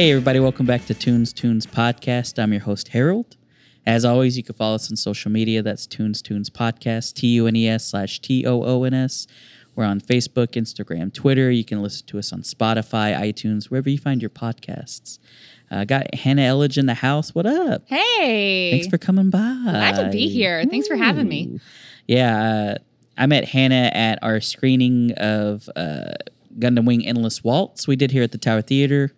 Hey, everybody, welcome back to Tunes Tunes Podcast. I'm your host, Harold. As always, you can follow us on social media. That's Tunes Tunes Podcast, T U N E S slash T O O N S. We're on Facebook, Instagram, Twitter. You can listen to us on Spotify, iTunes, wherever you find your podcasts. Uh, got Hannah Elledge in the house. What up? Hey. Thanks for coming by. Glad to be here. Thanks for having me. Yeah, uh, I met Hannah at our screening of uh, Gundam Wing Endless Waltz we did here at the Tower Theater.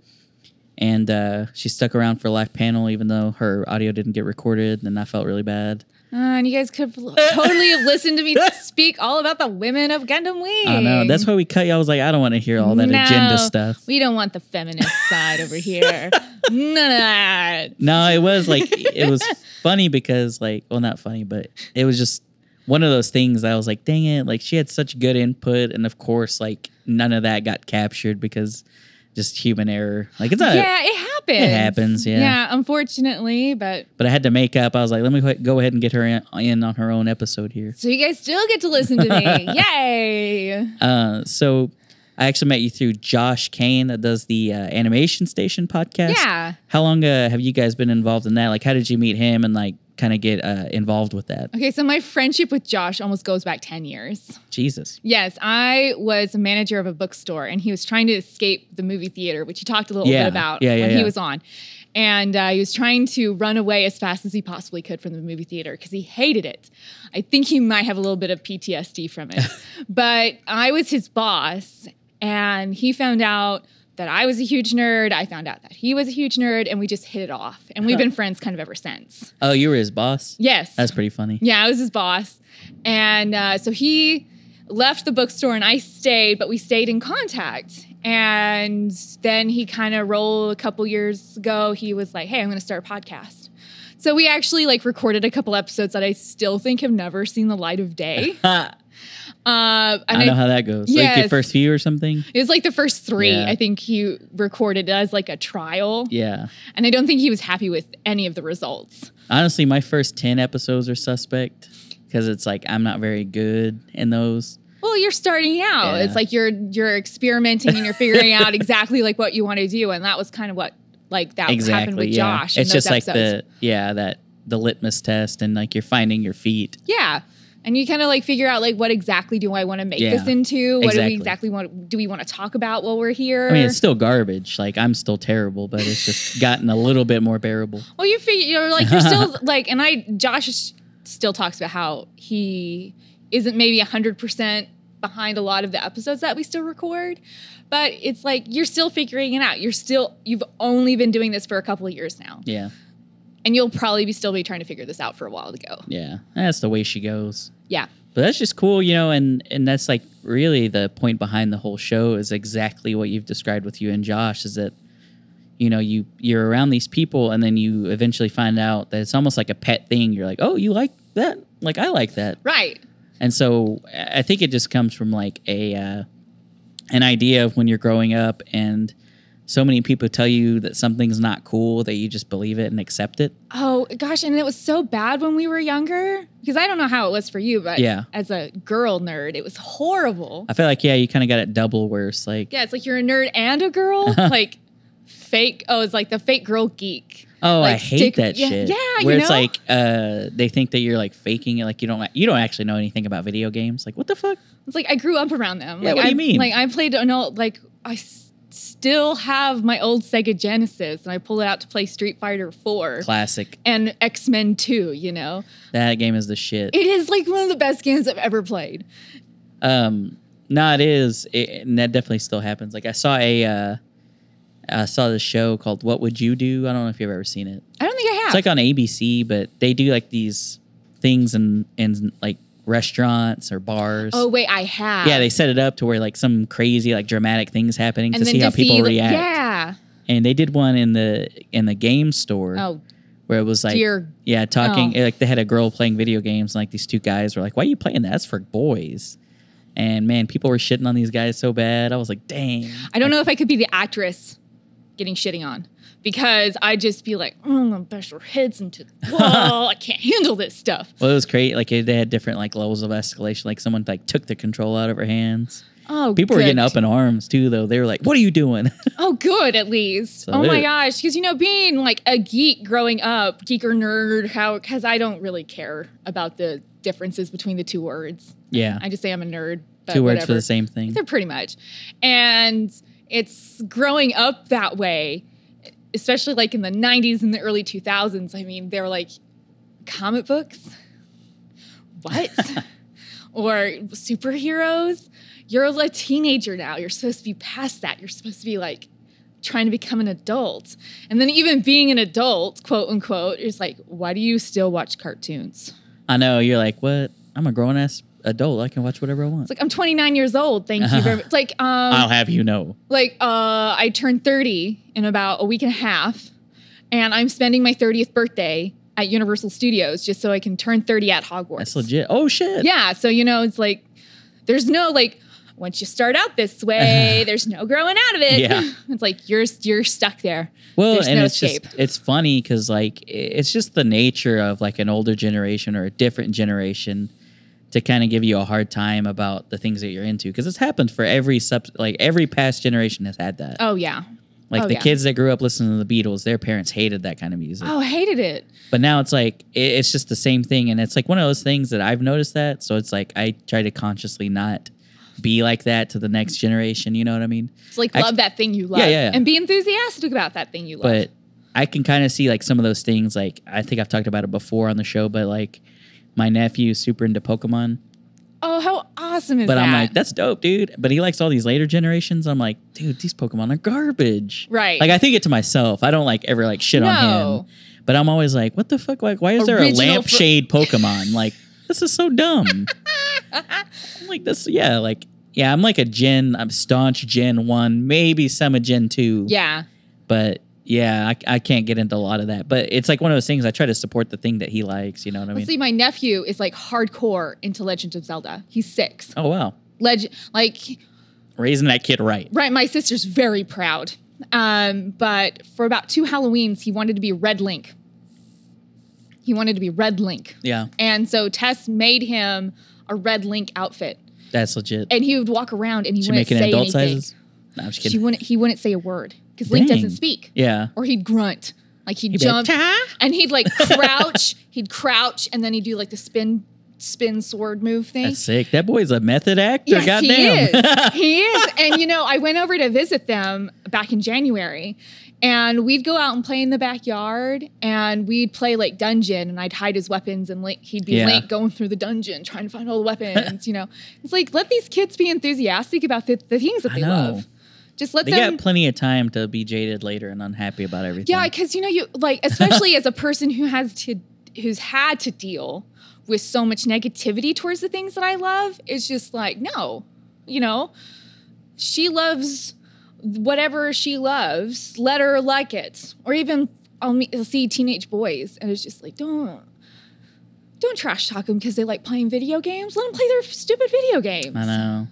And uh, she stuck around for a live panel, even though her audio didn't get recorded, and I felt really bad. Uh, and you guys could totally have listened to me speak all about the women of Gundam Wing. I know. That's why we cut you. I was like, I don't want to hear all that No, agenda stuff. We don't want the feminist side over here. None of that. No, it was like it was funny because like well not funny, but it was just one of those things I was like, dang it, like she had such good input and of course like none of that got captured because just human error. Like it's not yeah, it happens. it happens, yeah. Yeah, unfortunately, but but I had to make up. I was like, let me go- go ahead and get her in, in on her own episode here. so you guys still get to listen to me. Yay. Uh so I actually met you through Josh Kane that does the uh, Animation Station podcast. Yeah. How long uh, have you guys been involved in that? Like, how did you meet him and like kind of get uh, involved with that? Okay, so my friendship with Josh almost goes back 10 years. Jesus. Yes, I was a manager of a bookstore, and he was trying to escape the movie theater, which he talked a little Yeah, bit about yeah, yeah, when he was on. And uh, he was trying to run away as fast as he possibly could from the movie theater because he hated it. I think he might have a little bit of PTSD from it. but I was his boss, and he found out that I was a huge nerd. I found out that he was a huge nerd, and we just hit it off. And we've been friends kind of ever since. Oh, you were his boss? Yes. That's pretty funny. Yeah, I was his boss. And uh, so he left the bookstore and I stayed, but we stayed in contact. And then he kind of rolled a couple years ago. He was like, hey, I'm going to start a podcast. So we actually like recorded a couple episodes that I still think have never seen the light of day. Uh, I know how that goes. Like your first few or something? it was like the first three. Yeah. I think he recorded as like a trial. Yeah. And I don't think he was happy with any of the results. Honestly, my first 10 episodes are suspect because it's like I'm not very good in those. Well, you're starting out. Yeah. It's like you're you're experimenting and you're figuring out exactly like what you want to do, and that was kind of what like that happened with Yeah. Josh. in It's those just like episodes. the, yeah, that the litmus test and like you're finding your feet. yeah, and you kind of like figure out like what exactly do I want to make Yeah. this into? What do Exactly. we exactly want? Do we want to talk about while we're here? I mean, it's still garbage. Like I'm still terrible, but it's just gotten a little bit more bearable. well, you figure you're like you're still like, and I Josh still talks about how he isn't maybe hundred percent behind a lot of the episodes that we still record. But it's like you're still figuring it out. You're still you've only been doing this for a couple of years now. Yeah. And you'll probably be still be trying to figure this out for a while to go. Yeah. That's the way she goes. Yeah. But that's just cool, you know, and and that's like really the point behind the whole show is exactly what you've described with you and Josh is that you know, you you're around these people and then you eventually find out that it's almost like a pet thing. You're like, "Oh, you like that? Like I like that." Right. And so I I think it just comes from like a uh, an idea of when you're growing up and so many people tell you that something's not cool that you just believe it and accept it. Oh gosh, and it was so bad when we were younger because I don't know how it was for you, but Yeah. as a girl nerd, it was horrible. I feel like yeah, you kind of got it double worse. Like Yeah, it's like you're a nerd and a girl, like fake. Oh, it's like the fake girl geek. Oh, I like, hate stick- that yeah, shit. yeah, you where it's know? like uh, they think that you're like faking it, like you don't you don't actually know anything about video games. Like what the fuck? It's like I grew up around them. Yeah, like, what do you I, mean? Like I played old like I still have my old Sega Genesis, and I pull it out to play Street Fighter Four Classic. and X Men Two. You know, That game is the shit. it is like one of the best games I've ever played. Um, no, it is, it, and that definitely still happens. Like I saw a, uh, I saw this show called "What Would You Do." I don't know if you've ever seen it. I don't think I have. It's like on ABC, but they do like these things and and like restaurants or bars. oh wait, I have. yeah, they set it up to where like some crazy like dramatic things happening to see how people the- react. Yeah. And they did one in the in the game store Oh where it was like dear. yeah talking Oh. like they had a girl playing video games and like these two guys were like why are you playing that? That's for boys. And man, people were shitting on these guys so bad. I was like, dang. I don't know if I could be the actress getting shitting on because I'd just be like, oh, I'm gonna bash your heads into the wall. I can't handle this stuff. Well, it was great. Like they had different like levels of escalation. Like someone like took the control out of her hands. Oh, People were getting up in arms too, though. They were like, "What are you doing?" Oh, good at least. So oh my it- gosh, because you know, being like a geek growing up, geek or nerd, how because I don't really care about the differences between the two words. yeah, I just say I'm a nerd. But two words whatever. for the same thing. They're pretty much, and it's growing up that way, especially like in the '90s and the early 2000s. I mean, they were like comic books. What? or superheroes? You're a teenager now. You're supposed to be past that. You're supposed to be like trying to become an adult. And then even being an adult, quote unquote, is like, why do you still watch cartoons? I know. You're like, "What? I'm a grown ass adult. I can watch whatever I want." It's like I'm 29 years old. Thank you very much. Like um I'll have you know. like uh I turned 30 in about a week and a half and I'm spending my 30th birthday at Universal Studios just so I can turn 30 at Hogwarts. That's legit. Oh shit. Yeah, so you know, it's like there's no like once you start out this way, there's no growing out of it. Yeah. it's like you're you're stuck there. Well, There's and no it's escape. just it's funny because like it's just the nature of like an older generation or a different generation to kind of give you a hard time about the things that you're into because it's happened for every sub like every past generation has had that. Oh yeah. like oh, the yeah. kids that grew up listening to the Beatles, their parents hated that kind of music. Oh, hated it. But now it's like it, it's just the same thing, and it's like one of those things that I've noticed that. So it's like I try to consciously not be like that to the next generation. You know what I mean? It's like love that thing you love yeah, yeah. and be enthusiastic about that thing you love. But I can kind of see like some of those things. Like I think I've talked about it before on the show, but like my nephew's super into Pokemon. oh, how awesome is But that? But I'm like, that's dope, dude. But he likes all these later generations. I'm like, dude, these Pokemon are garbage. Right. Like I think it to myself. I don't like ever like shit on him. But I'm always like, what the fuck? Like, why is there a Original lampshade Pokemon? like, this is so dumb. I'm like this, yeah, like yeah, I'm like a Gen. I'm staunch Gen one, maybe some of Gen two. yeah. But yeah, I, I can't get into a lot of that. But it's like one of those things. I try to support the thing that he likes. You know what I mean? see, my nephew is like hardcore into Legend of Zelda. He's six. oh wow, Legend, like, raising that kid right. right. My sister's very proud. Um, but for about two Halloweens, he wanted to be Red Link. He wanted to be Red Link, Yeah, and so Tess made him a Red Link outfit, that's legit. and he would walk around and he wouldn't say adult anything. sizes. No, I'm just He kidding. wouldn't. He wouldn't say a word because Link doesn't speak, Yeah. or he'd grunt. Like he'd, He'd be like, jump and he'd like crouch. he'd crouch and then he'd do like the spin, spin sword move thing. That's sick. That boy's a method actor. Yes, Goddamn. he is. he is. And you know, I went over to visit them back in January, and we'd go out and play in the backyard, and we'd play like dungeon, and I'd hide his weapons, and Link, he'd be Yeah. Link going through the dungeon trying to find all the weapons. you know, it's like let these kids be enthusiastic about the, the things that they love. Just let they them. got plenty of time to be jaded later and unhappy about everything. Yeah, because you know, you like, especially as a person who has to, who's had to deal with so much negativity towards the things that I love, it's just like, no, you know, she loves whatever she loves. Let her like it, or even I'll, meet, I'll see teenage boys, and it's just like, don't. Don't trash talk them because they like playing video games. Let them play their stupid video games. I know.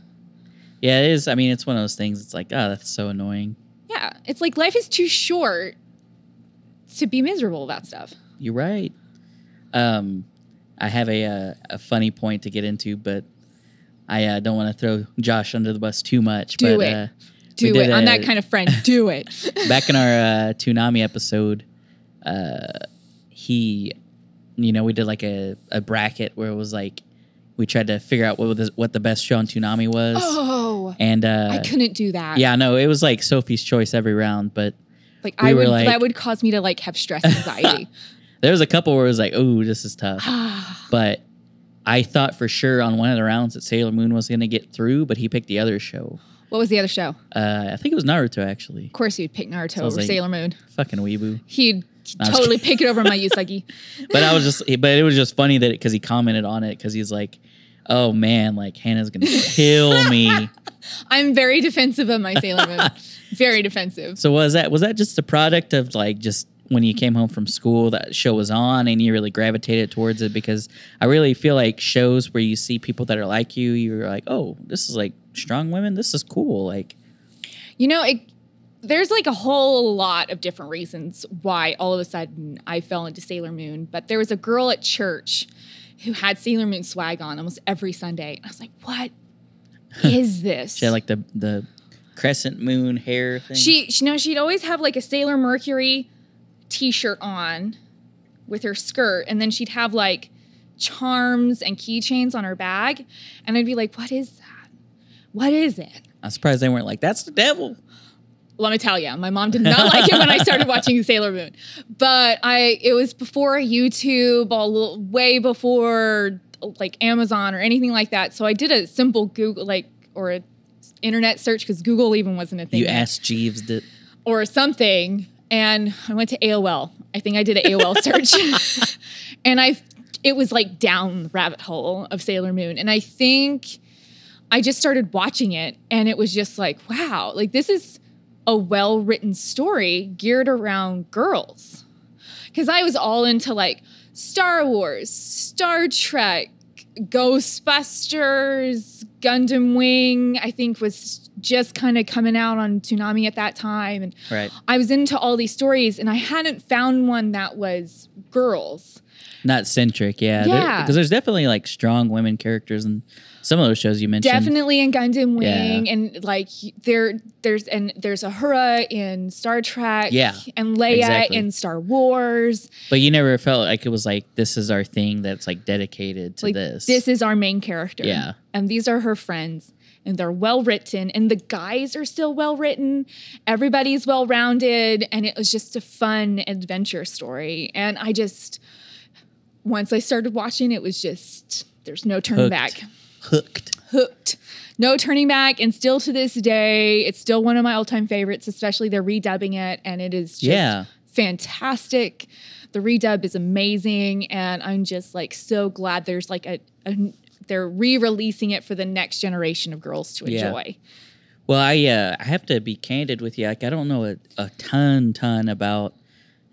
Yeah, it is. I mean, it's one of those things. It's like, oh, that's so annoying. Yeah, it's like life is too short to be miserable about stuff. You're right. Um, I have a uh, a funny point to get into, but I uh, don't want to throw Josh under the bus too much. Do but, it. Uh, Do it. I'm that kind of friend. Do it. back in our uh, Toonami episode, uh, he, you know, we did like a, a bracket where it was like we tried to figure out what the, what the best show on Toonami was, Oh, and uh, I couldn't do that. yeah, no, it was like Sophie's choice every round, but like we I would. like- that would cause me to like have stress anxiety. there was a couple where it was like, oh, this is tough, but. I thought for sure on one of the rounds that Sailor Moon was going to get through, but he picked the other show. what was the other show? Uh, I think it was Naruto, actually. Of course, he'd pick Naruto was over like- Sailor Moon. Fucking weeboo. He'd was totally pick it over my Usagi. but I was just, but it was just funny that because he commented on it because he's like, "Oh man, like Hannah's gonna kill me." I'm very defensive of my Sailor Moon. very defensive. so was that was that just a product of like just when you came home from school that show was on and you really gravitated towards it? Because I really feel like shows where you see people that are like you, you're like, "Oh, this is like strong women. This is cool." Like, You know, it, there's like a whole lot of different reasons why all of a sudden I fell into Sailor Moon. But there was a girl at church who had Sailor Moon swag on almost every Sunday. And I was like, what? is this? She had like the the crescent moon hair thing. She, she, no, she'd always have like a Sailor Mercury t-shirt on with her skirt, and then she'd have like charms and keychains on her bag, and I'd be like, "What is that? What is it?" I'm surprised they weren't like, "That's the devil." Let me tell you, my mom did not like it when I started watching Sailor Moon, but I it was before YouTube, all way before like Amazon or anything like that. So I did a simple Google like or a internet search because Google even wasn't a thing. You yet. asked Jeeves that. or something and I went to AOL. I think I did an AOL search. and I it was like down the rabbit hole of Sailor Moon and I think I just started watching it and it was just like wow, like this is a well-written story geared around girls. Cuz I was all into like Star Wars, Star Trek, Ghostbusters, Gundam Wing, I think was just kind of coming out on Toonami at that time. And Right. I was into all these stories and I hadn't found one that was girls. Not centric, yeah. Yeah. Because there's definitely like strong women characters in some of those shows you mentioned. Definitely in Gundam Wing Yeah. and like there there's and there's Uhura in Star Trek Yeah, and Leia exactly. in Star Wars. But you never felt like it was like this is our thing that's like dedicated to like this. this is our main character. Yeah. And these are her friends. And they're well written, and the guys are still well written. Everybody's well rounded, and it was just a fun adventure story. And I just, once I started watching, it was just there's no turning Hooked. back. Hooked. Hooked, no turning back. And still to this day, it's still one of my all time favorites. Especially they're redubbing it, and it is just Yeah. fantastic. The redub is amazing, and I'm just like so glad there's like a, a they're re-releasing it for the next generation of girls to Yeah. enjoy. Well, I uh, I have to be candid with you. Like, I don't know a, a ton, ton about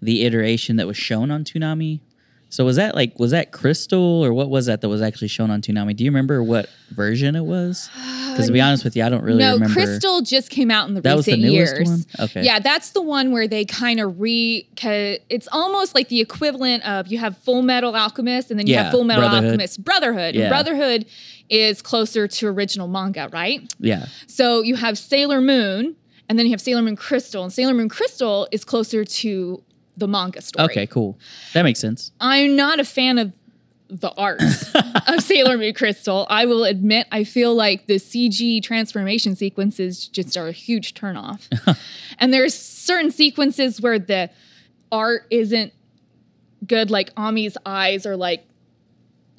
the iteration that was shown on Toonami. So was that like was that Crystal or what was that that was actually shown on Toonami? Do you remember what version it was? Uh, because to be honest with you, I don't really no, remember. Crystal just came out in the that was recent the newest years. one. Okay. Yeah, that's the one where they kind of re. It's almost like the equivalent of you have Full Metal Alchemist and then you Yeah, have Full Metal Brotherhood. Alchemist Brotherhood. Yeah. And Brotherhood is closer to original manga, right? Yeah. So you have Sailor Moon, and then you have Sailor Moon Crystal, and Sailor Moon Crystal is closer to the manga story. Okay. Cool. That makes sense. I'm not a fan of the art of Sailor Moon Crystal. I will admit, I feel like the CG transformation sequences just are a huge turnoff. and there's certain sequences where the art isn't good, like Ami's eyes are like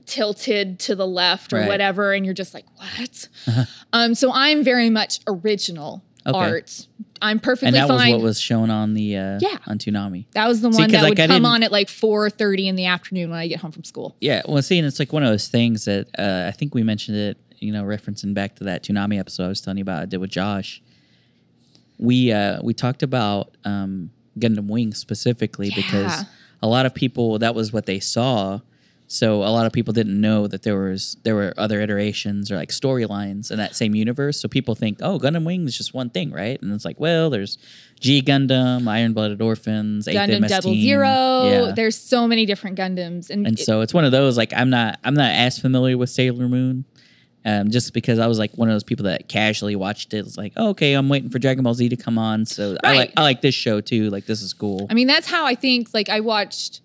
tilted to the left or Right. whatever, and you're just like, what? um, so I'm very much original Okay. art. I'm perfectly fine. And that was fine. what was shown on the uh, Yeah. on Toonami. that was the See, one that like, would I come on at like 4:30 in the afternoon when I get home from school. Yeah, well, see, and it's like one of those things that uh, I think we mentioned it, you know, referencing back to that Toonami episode I was telling you about I did with Josh. We uh, we talked about um, Gundam Wing specifically because a lot of people that was what they saw. So a lot of people didn't know that there was there were other iterations or like storylines in that same universe. So people think, oh, Gundam Wing is just one thing, right? And it's like, well, there's G Gundam, Iron Blooded Orphans, Gundam MS Double. Zero. Yeah. There's so many different Gundams, and, and it- so it's one of those like I'm not I'm not as familiar with Sailor Moon, um, just because I was like one of those people that casually watched it. It's like oh, okay, I'm waiting for Dragon Ball Z to come on, so I like I like this show too. Like this is cool. I mean that's how I think. Like I watched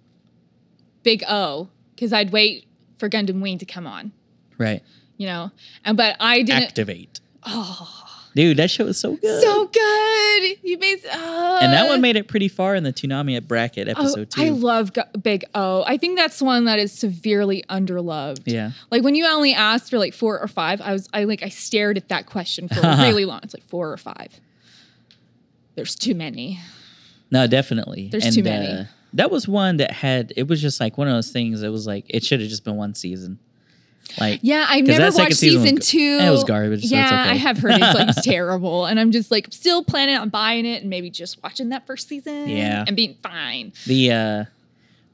Big O because I'd wait for Gundam Wing to come on, right? you know. And but I didn't. Activate, Oh, dude. That show was so good. so good. You made. Uh, and that one made it pretty far in the Toonami bracket Oh, episode two. I love Gu- Big O. I think that's one that is severely underloved. yeah, Like when you only asked for like four or five, I was I like I stared at that question for really long. It's like four or five. There's too many. no, definitely. There's and, too many. Uh, that was one that had. It was just like one of those things. It was like it should have just been one season. Like Yeah, I've never watched season season, go- two. it was garbage, so it's Yeah, okay. I have heard it's like terrible, and I'm just like still planning on buying it and maybe just watching that first season. Yeah. and being fine. The uh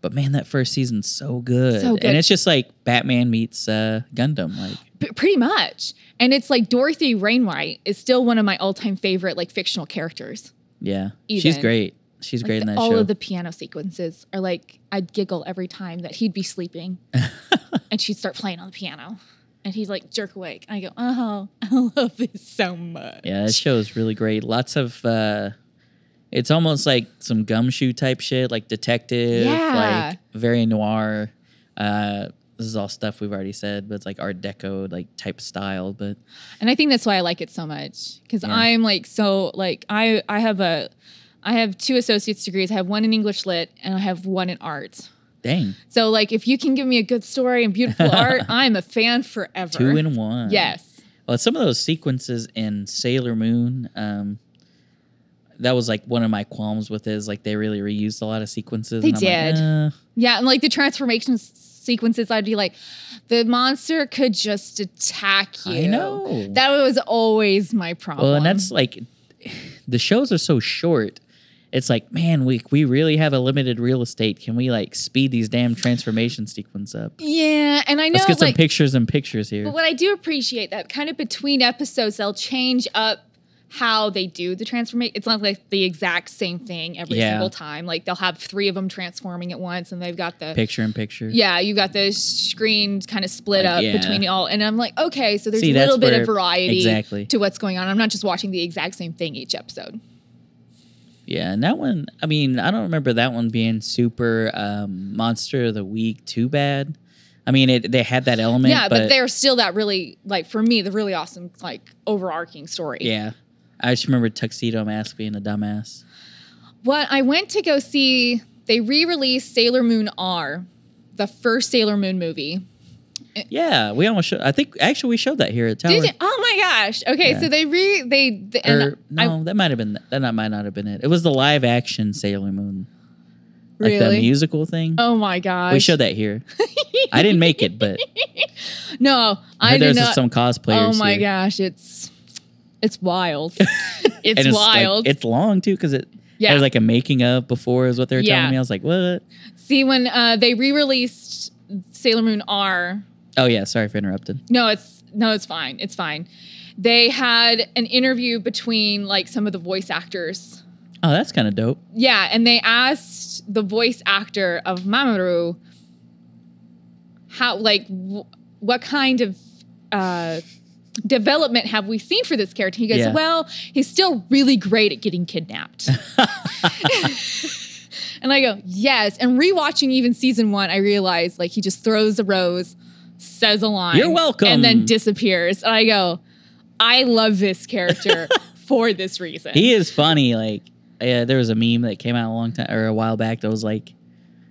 but man, that first season's so good. So good. And it's just like Batman meets uh Gundam. Like P- pretty much, and it's like Dorothy Wayneright is still one of my all-time favorite like fictional characters. yeah. She's great. She's Like, great in that show. all show. of the piano sequences are like I'd giggle every time that he'd be sleeping, and she'd start playing on the piano, and he's like jerk awake. And I go, oh, I love this so much. Yeah, that show is really great. Lots of uh it's almost like some gumshoe type shit, like detective, Yeah. like very noir. Uh this is all stuff we've already said, but it's like art deco like type style. But And I think that's why I like it so much because Yeah. I'm like so like I I have a I have two associate's degrees. I have one in English lit and I have one in art. dang, So like if you can give me a good story and beautiful art, I'm a fan forever. two in one. Yes. Well, some of those sequences in Sailor Moon, um, that was like one of my qualms with it, is like they really reused a lot of sequences. They and I'm like, did. "Uh." Yeah, and like the transformation sequences, I'd be like, the monster could just attack you. I know. That was always my problem. Well, and that's like the shows are so short. It's like, man, we we really have a limited real estate. Can we like speed these damn transformation sequence up? yeah, and I know Let's get some like, pictures and pictures here. but what I do appreciate that kind of between episodes, they'll change up how they do the transformation. It's not like the exact same thing every Yeah. single time. Like they'll have three of them transforming at once, and they've got the Picture in picture. Yeah, you got the screen kind of split Like, up yeah. between all, and I'm like, okay, so there's See, a little bit of variety exactly. to what's going on. I'm not just watching the exact same thing each episode. Yeah, and that one, I mean, I don't remember that one being super um, monster of the week too bad. I mean, it, they had that element. yeah, but, there's still that really like for me the really awesome like overarching story. Yeah. I just remember Tuxedo Mask being a dumbass. What I went to go see, they re-released Sailor Moon R, the first Sailor Moon movie. Yeah, we almost showed, I think actually we showed that here at Tower. Did you? Oh my gosh! Okay, Yeah. so they re they, Or, no, that might have been that. Not, might not have been it. It was the live action Sailor Moon, I, like the musical thing. Oh my gosh! we showed that here. I didn't make it, but no, I I there's some cosplayers. Oh my here. gosh, it's it's wild. it's, like, wild. it's long too because it Yeah. there's like a making of before is what they were Yeah. telling me. I was like, what? See, when uh, they re-released Sailor Moon R, Oh yeah, sorry for interrupting. no, it's no, it's fine. It's fine. They had an interview between like some of the voice actors. Oh, that's kind of dope. Yeah, and they asked the voice actor of Mamoru how like w- what kind of uh development have we seen for this character? He goes, Yeah. "Well, he's still really great at getting kidnapped." and I go, "Yes." And rewatching even season 1, I realized like he just throws a rose, says a line, You're welcome. and then disappears. And I go, "I love this character for this reason." He is funny. Like, yeah, there was a meme that came out a long time or a while back that was like,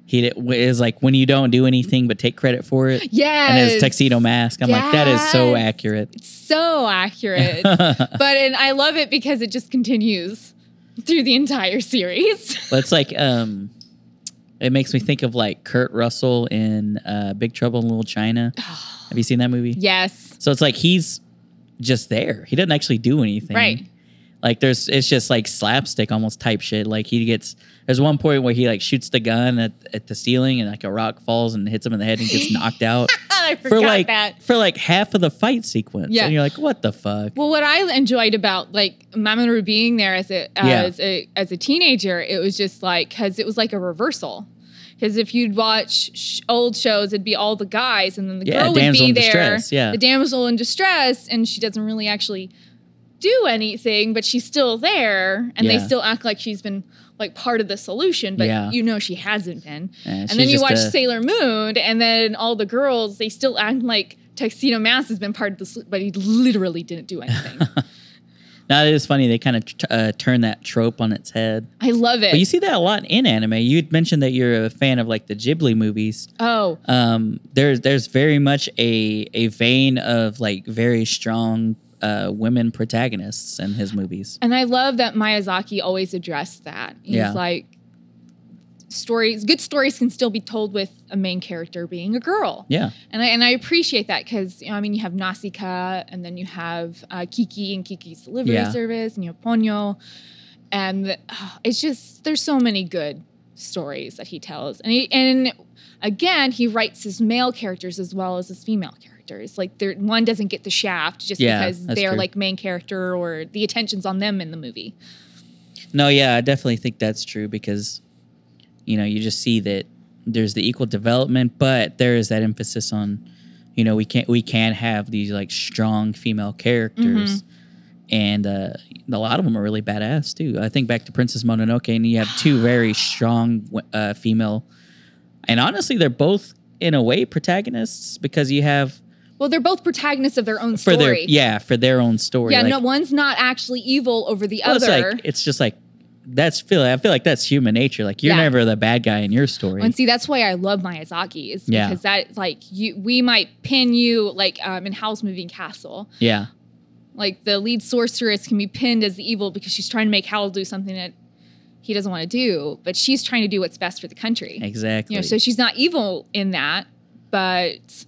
he did, is like when you don't do anything but take credit for it. Yeah, And his tuxedo mask. I'm like, that is so Yes. accurate. so accurate. but and I love it because it just continues through the entire series. But it's like, um, it makes me think of like Kurt Russell in uh, Big Trouble in Little China. Have you seen that movie? yes. So it's like he's just there. He doesn't actually do anything. Right. Like there's it's just like slapstick almost type shit. Like he gets there's one point where he like shoots the gun at, at the ceiling and like a rock falls and hits him in the head and gets knocked out I forgot for like that. for like half of the fight sequence. Yeah. And you're like, what the fuck? Well, what I enjoyed about like Mamoru being there as a uh, Yeah. as a as a teenager, it was just like because it was like a reversal. Because if you'd watch sh- old shows, it'd be all the guys, and then the Yeah, girl would damsel be in there, distress, yeah. the damsel in distress, and she doesn't really actually do anything, but she's still there, and they still act like she's been like part of the solution, but Yeah. you know she hasn't been. Yeah, and then you watch a- Sailor Moon, and then all the girls they still act like Tuxedo Mask has been part of the, sol- but he literally didn't do anything. Now it is funny they kind of t- uh, turn that trope on its head. I love it. But you see that a lot in anime. You'd mentioned that you're a fan of like the Ghibli movies. oh, um, there's there's very much a a vein of like very strong uh, women protagonists in his movies. and I love that Miyazaki always addressed that. He's Yeah. like, stories, good stories can still be told with a main character being a girl. Yeah, And I and I appreciate that because you know, I mean you have Nausicaa and then you have uh, Kiki and Kiki's delivery Yeah. service and you have Ponyo, and uh, it's just there's so many good stories that he tells and he and again he writes his male characters as well as his female characters like there one doesn't get the shaft just Yeah, because they're true. like main character or the attention's on them in the movie. No, yeah, I definitely think that's true because you know you just see that there's the equal development, but there is that emphasis on you know we can't we can have these like strong female characters. And uh, a lot of them are really badass too. I think back to princess mononoke and you have two very strong uh, female. And honestly they're both in a way protagonists because you have Well, they're both protagonists of their own for story. their yeah for their own story Yeah, like, no one's not actually evil over the well, it's other. like it's just like that's feel i feel like that's human nature like you're Yeah. never the bad guy in your story and see, that's why I love Miyazaki is Yeah. because that like you we might pin you like um, in Howl's Moving Castle. yeah Like the lead sorceress can be pinned as the evil because she's trying to make Howl do something that he doesn't want to do, but she's trying to do what's best for the country. exactly You know, so she's not evil in that, but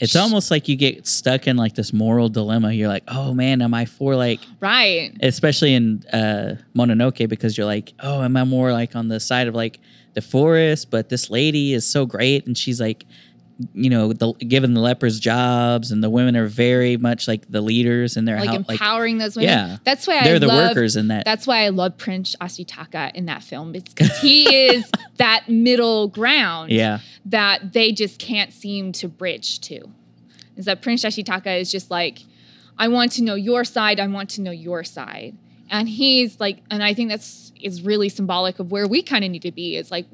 It's almost like you get stuck in like this moral dilemma. You're like, oh man, am I for like, right. especially in uh, Mononoke, because you're like, oh, am I more like on the side of like the forest? But this lady is so great, and she's like, you know, the, giving the lepers jobs, and the women are very much like the leaders, and they're Like how, like empowering those women. yeah. That's why they're I the love, workers in that. That's why I love Prince Ashitaka in that film. It's because he is that middle ground yeah, that they just can't seem to bridge to. Is that Prince Ashitaka is just like, I want to know your side, I want to know your side. And he's like, and I think that's is really symbolic of where we kind of need to be. It's like,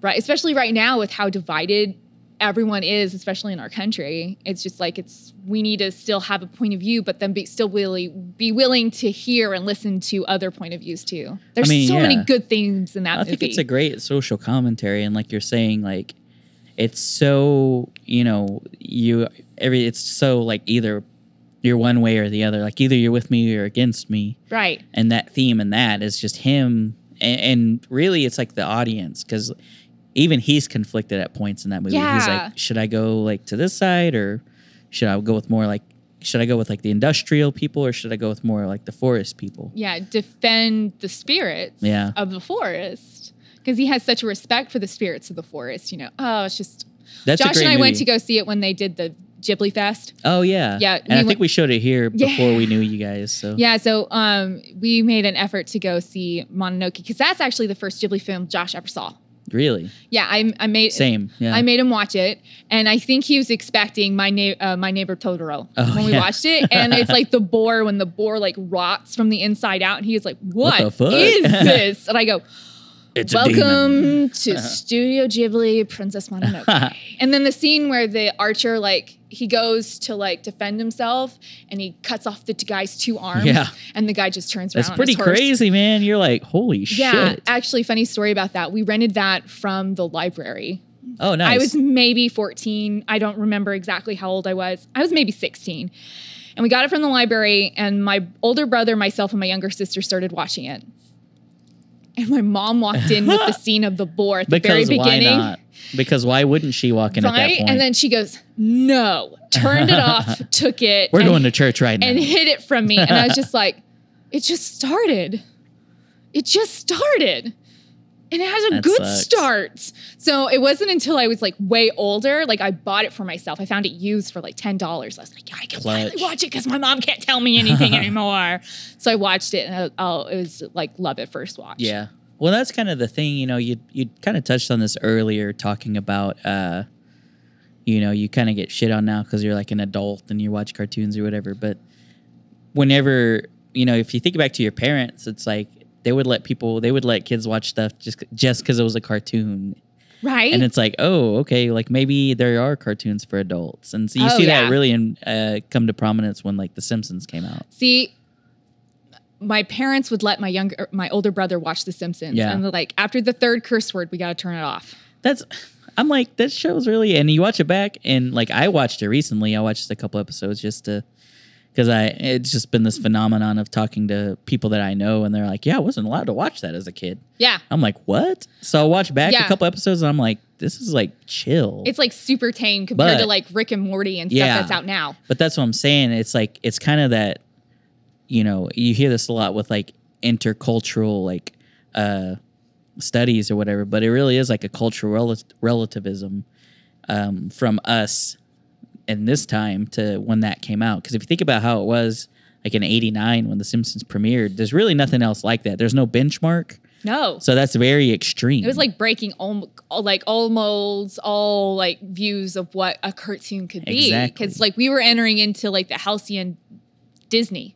right, especially right now with how divided everyone is, especially in our country. It's just like it's we need to still have a point of view, but then be still really be willing to hear and listen to other point of views too. There's mean, so many good things in that I movie. think it's a great social commentary, and like you're saying, like it's so you know you every it's so like either you're one way or the other. Like either you're with me or against me, right. and that theme and that is just him, and, and really it's like the audience because even he's conflicted at points in that movie. Yeah. He's like, should I go like to this side or should I go with more like should I go with like the industrial people or should I go with more like the forest people? yeah, defend the spirits Yeah. of the forest because he has such a respect for the spirits of the forest. You know, oh, it's just That's Josh and I went to go see it when they did the Ghibli Fest. Oh yeah, Yeah, And we I think went- we showed it here before Yeah. we knew you guys. So Yeah, so um, we made an effort to go see Mononoke because that's actually the first Ghibli film Josh ever saw. Really, Yeah, I, I made same. Yeah, I made him watch it, and I think he was expecting my na- uh, my neighbor Totoro Oh, when we yeah. watched it, and it's like the boar when the boar like rots from the inside out, and he's like, What "What the fuck?" is this?" And I go, it's a demon. Uh-huh. "Welcome to Studio Ghibli, Princess Mononoke." and then the scene where the archer like he goes to like defend himself, and he cuts off the t- guy's two arms, Yeah. and the guy just turns around. That's on pretty his horse. crazy, man. You're like, holy Yeah, shit. actually, funny story about that. We rented that from the library. Oh, nice. I was maybe 14. I don't remember exactly how old I was. I was maybe 16. And we got it from the library, and my older brother, myself, and my younger sister started watching it. And my mom walked in with the scene of the boar at the because very why beginning. not? Because why wouldn't she walk in at that point? And then she goes, No, turned it off, took it, We're and, going to church right now. and hid it from me. And I was just like, It just started. It just started. And it has a That good sucks. start. So it wasn't until I was like way older, like I bought it for myself. I found it used for like $10. I was like, yeah, I can finally watch it because my mom can't tell me anything anymore. So I watched it and I, oh, it was like love at first watch. Yeah. Well, that's kind of the thing, you know, you you kind of touched on this earlier talking about uh you know, you kind of get shit on now cuz you're like an adult and you watch cartoons or whatever, but whenever, you know, if you think back to your parents, it's like they would let people they would let kids watch stuff just just cuz it was a cartoon. Right? And it's like, "Oh, okay, like maybe there are cartoons for adults." And so you Oh, see yeah. that really in, uh, come to prominence when like The Simpsons came out. See, my parents would let my younger, my older brother watch The Simpsons, Yeah. and they're like, after the third curse word, we got to turn it off. That's I'm like that show's really and you watch it back and like I watched it recently. I watched a couple episodes just to because I it's just been this phenomenon of talking to people that I know and they're like, yeah, I wasn't allowed to watch that as a kid. Yeah, I'm like, what? So I watched back Yeah. a couple episodes and I'm like, this is like chill. it's like super tame compared But- to like Rick and Morty and stuff that's out now. But that's what I'm saying. It's like it's kind of that, you know, you hear this a lot with like intercultural like uh studies or whatever, but it really is like a cultural rel- relativism um, from us in this time to when that came out. Because if you think about how it was like in '89 when The Simpsons premiered, there's really nothing else like that. There's no benchmark. No. So that's very extreme. It was like breaking all, like almost all like views of what a cartoon could be. Exactly. Because like we were entering into like the halcyon Disney,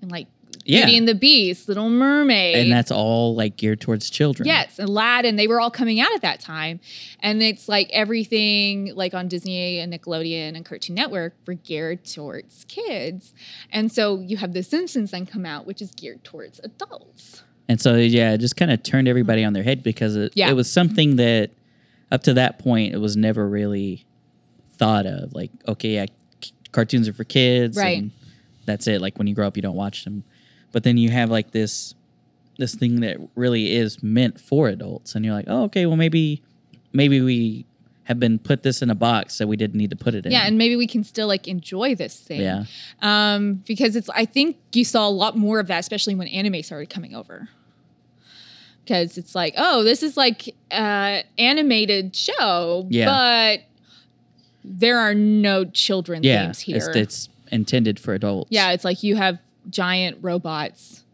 and like Yeah. Beauty and the Beast, Little Mermaid, and that's all like geared towards children. Yes, Aladdin, they were all coming out at that time. And it's like everything like on Disney and Nickelodeon and Cartoon Network were geared towards kids. And so you have The Simpsons then come out, which is geared towards adults. And so yeah, it just kind of turned everybody mm-hmm. on their head because it, Yeah. it was something that up to that point it was never really thought of. Like, okay, yeah, c- cartoons are for kids, Right. And that's it. Like when you grow up, you don't watch them. But then you have like this this thing that really is meant for adults, and you're like, oh, okay, well maybe maybe we have been put this in a box that we didn't need to put it in. Yeah, and maybe we can still like enjoy this thing. yeah, Um, because it's I think you saw a lot more of that, especially when anime started coming over. Because it's like, oh, this is like uh animated show, Yeah. but there are no children yeah, themes here. it's, it's intended for adults. Yeah, it's like you have giant robots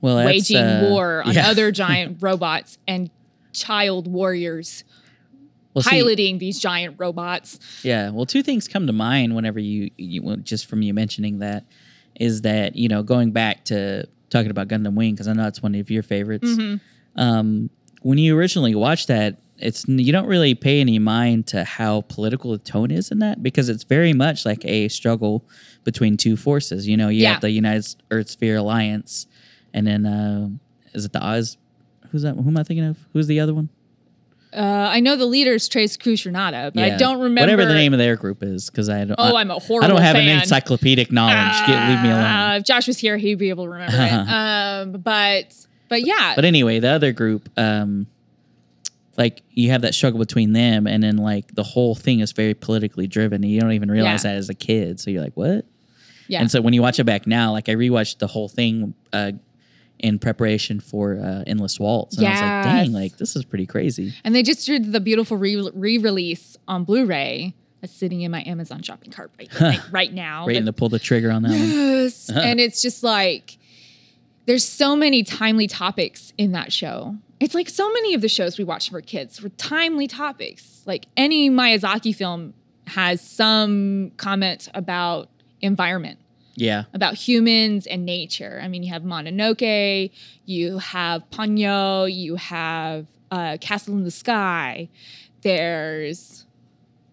well, waging uh, war on yeah. other giant robots and child warriors Well, see, piloting these giant robots. Yeah. Well, two things come to mind whenever you, you well, just from you mentioning that is that, you know, going back to talking about Gundam Wing, because I know it's one of your favorites. Mhm. Um, when you originally watched that, it's you don't really pay any mind to how political the tone is in that because it's very much like a struggle between two forces. You know, you Yeah. have the United Earth Sphere Alliance, and then uh, is it the Oz? Who's that? Who am I thinking of? Who's the other one? Uh, I know the leader's Trace Renata, but I don't remember whatever the name of their group is because I don't. Oh, I, I'm a horrible I don't have fan. an encyclopedic knowledge. Get, leave me alone. Uh, if Josh was here, he'd be able to remember it. Um, but but yeah, But anyway, the other group, um, like you have that struggle between them, and then like the whole thing is very politically driven. And you don't even realize Yeah. that as a kid. So you're like, what? Yeah, And so when you watch it back now, like I rewatched the whole thing uh, in preparation for uh, Endless Waltz, and I was like, dang, like this is pretty crazy. and they just did the beautiful re- re-release on Blu-ray. That's sitting in my Amazon shopping cart right, right, right now. Waiting to pull the trigger on that one. Yes. and it's just like there's so many timely topics in that show. It's like so many of the shows we watch for kids were timely topics. Like any Miyazaki film has some comment about environment, Yeah, about humans and nature. I mean, you have Mononoke, you have Ponyo, you have uh, Castle in the Sky. There's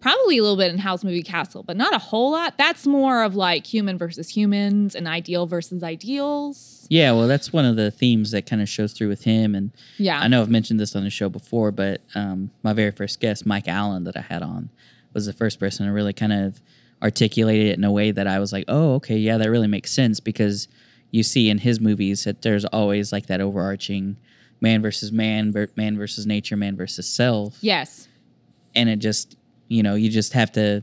probably a little bit in Howl's Moving Castle, but not a whole lot. That's more of like human versus humans and ideal versus ideals. yeah. Well, that's one of the themes that kind of shows through with him, and Yeah. I know I've mentioned this on the show before, but um, my very first guest, Mike Allen, that I had on, was the first person to really kind of articulate it in a way that I was like, oh, okay, yeah, that really makes sense because you see in his movies that there's always like that overarching man versus man, man versus nature, man versus self, Yes. and it just, you know, you just have to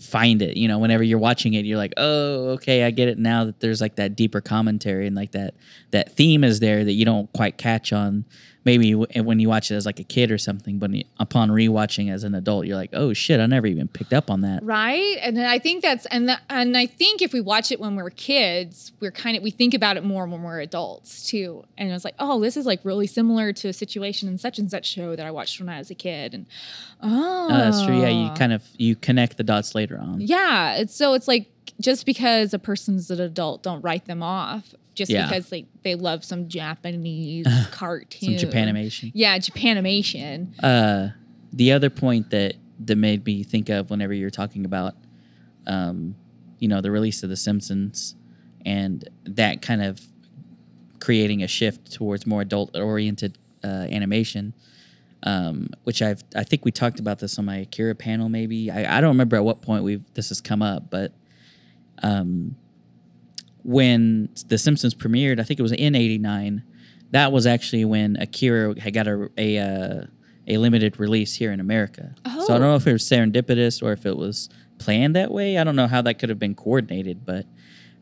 find it. You know, whenever you're watching it, you're like, oh, okay, I get it now that there's like that deeper commentary and like that that theme is there that you don't quite catch on maybe when you watch it as like a kid or something, but upon rewatching as an adult, you're like, oh shit, I never even picked up on that. Right. And I think that's and the, and I think if we watch it when we're kids, we're kind of we think about it more when we're adults too. And it's like, oh, this is like really similar to a situation in such and such show that I watched when I was a kid. And oh, Oh, that's true. Yeah, you ah. kind of you connect the dots later on. Yeah, it's so it's like just because a person's an adult, don't write them off just Yeah. because like they love some Japanese cartoon, Some Japanimation. Yeah, Japanimation. Uh, the other point that that made me think of whenever you're talking about, um, you know, the release of The Simpsons, and that kind of creating a shift towards more adult oriented uh, animation. Um, which I've I think we talked about this on my Akira panel. Maybe I, I don't remember at what point we've this has come up, but um, when The Simpsons premiered, I think it was in '89. That was actually when Akira had got a a, uh, a limited release here in America. Oh. So I Oh. don't know if it was serendipitous or if it was planned that way. I don't know how that could have been coordinated, but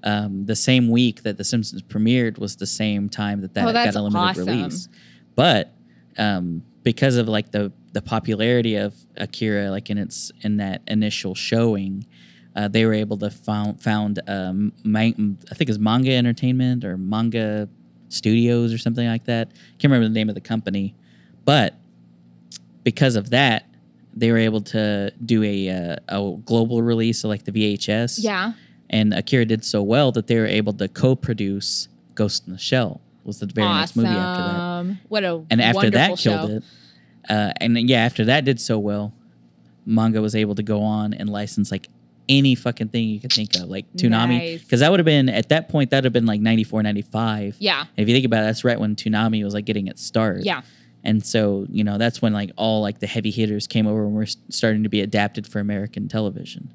um, the same week that The Simpsons premiered was the same time that that Oh, got a limited awesome. release. But um, because of like the the popularity of Akira, like in its in that initial showing, uh, they were able to found found um, man, I think it's manga entertainment or manga Studios or something like that. Can't remember the name of the company, but because of that, they were able to do a uh, a global release of like the VHS. Yeah. And Akira did so well that they were able to co-produce Ghost in the Shell. Was the very next movie after that What a and after that wonderful killed show. it uh, and yeah after that did so well manga was able to go on and license like any fucking thing you could think of like Toonami Nice. because that would have been at that point that would have been like 94 95 Yeah. and if you think about it that's right when Toonami was like getting its start Yeah. and so you know that's when like all like the heavy hitters came over and were starting to be adapted for American television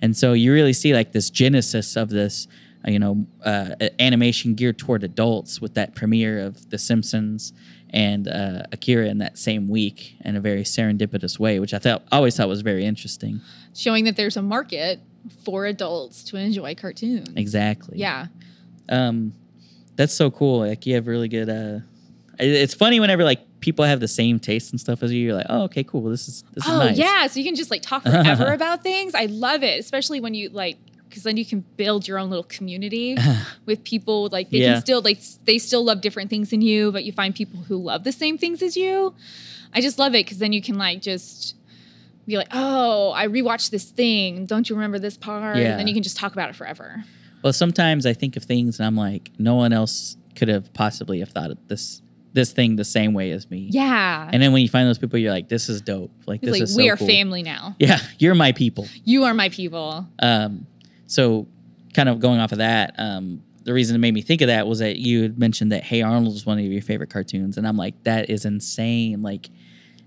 and so you really see like this genesis of this uh, you know uh, animation geared toward adults with that premiere of The Simpsons and uh, Akira in that same week in a very serendipitous way, which I thought always thought was very interesting. Showing that there's a market for adults to enjoy cartoons. Exactly. Yeah. Um, that's so cool. Like you have really good. Uh, it's funny whenever like people have the same taste and stuff as you. You're like, oh, okay, cool. This is this is Oh nice. yeah, so you can just like talk forever about things. I love it, especially when you like because then you can build your own little community with people like they Yeah. can still like they still love different things than you, but you find people who love the same things as you. I just love it because then you can like just be like, oh, I rewatched this thing. Don't you remember this part? Yeah. And then you can just talk about it forever. Well, sometimes I think of things and I'm like, no one else could have possibly have thought of this this thing the same way as me. Yeah. And then when you find those people, you're like, this is dope. Like it's this like is we so are cool. family now. Yeah, you're my people. You are my people. Um, so kind of going off of that, um, the reason it made me think of that was that you had mentioned that Hey Arnold was one of your favorite cartoons, and I'm like, that is insane. Like,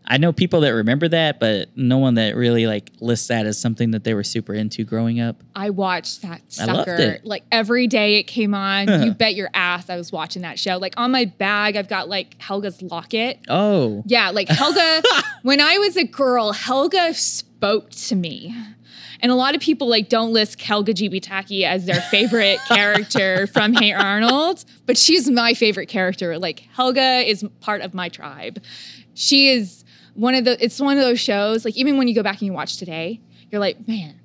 I know people that remember that, but no one that really like lists that as something that they were super into growing up. I watched that sucker like every day it came on. you bet your ass I was watching that show. Like on my bag, I've got like Helga's locket. Oh, Yeah, like Helga. when I was a girl, Helga spoke to me. And a lot of people like don't list Helga G. Pataki as their favorite character from Hey Arnold, but she's my favorite character. Like Helga is part of my tribe. She is one of the it's one of those shows, like even when you go back and you watch today, you're like, man,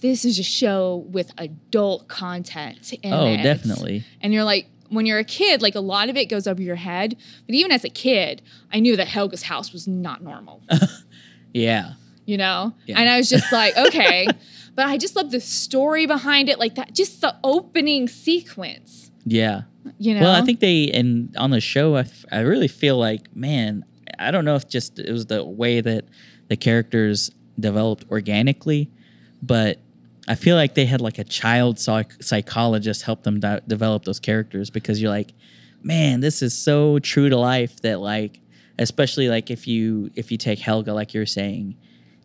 this is a show with adult content in oh, it. definitely. And you're like, when you're a kid, like a lot of it goes over your head. But even as a kid, I knew that Helga's house was not normal, Yeah. you know? Yeah. And I was just like, okay. but I just love the story behind it, like that, just the opening sequence, Yeah. you know? Well, I think they and on the show, I, f- I really feel like man, I don't know if just it was the way that the characters developed organically, but I feel like they had like a child psych- psychologist help them de- develop those characters because you're like, man, this is so true to life that like, especially like if you if you take Helga, like you're saying.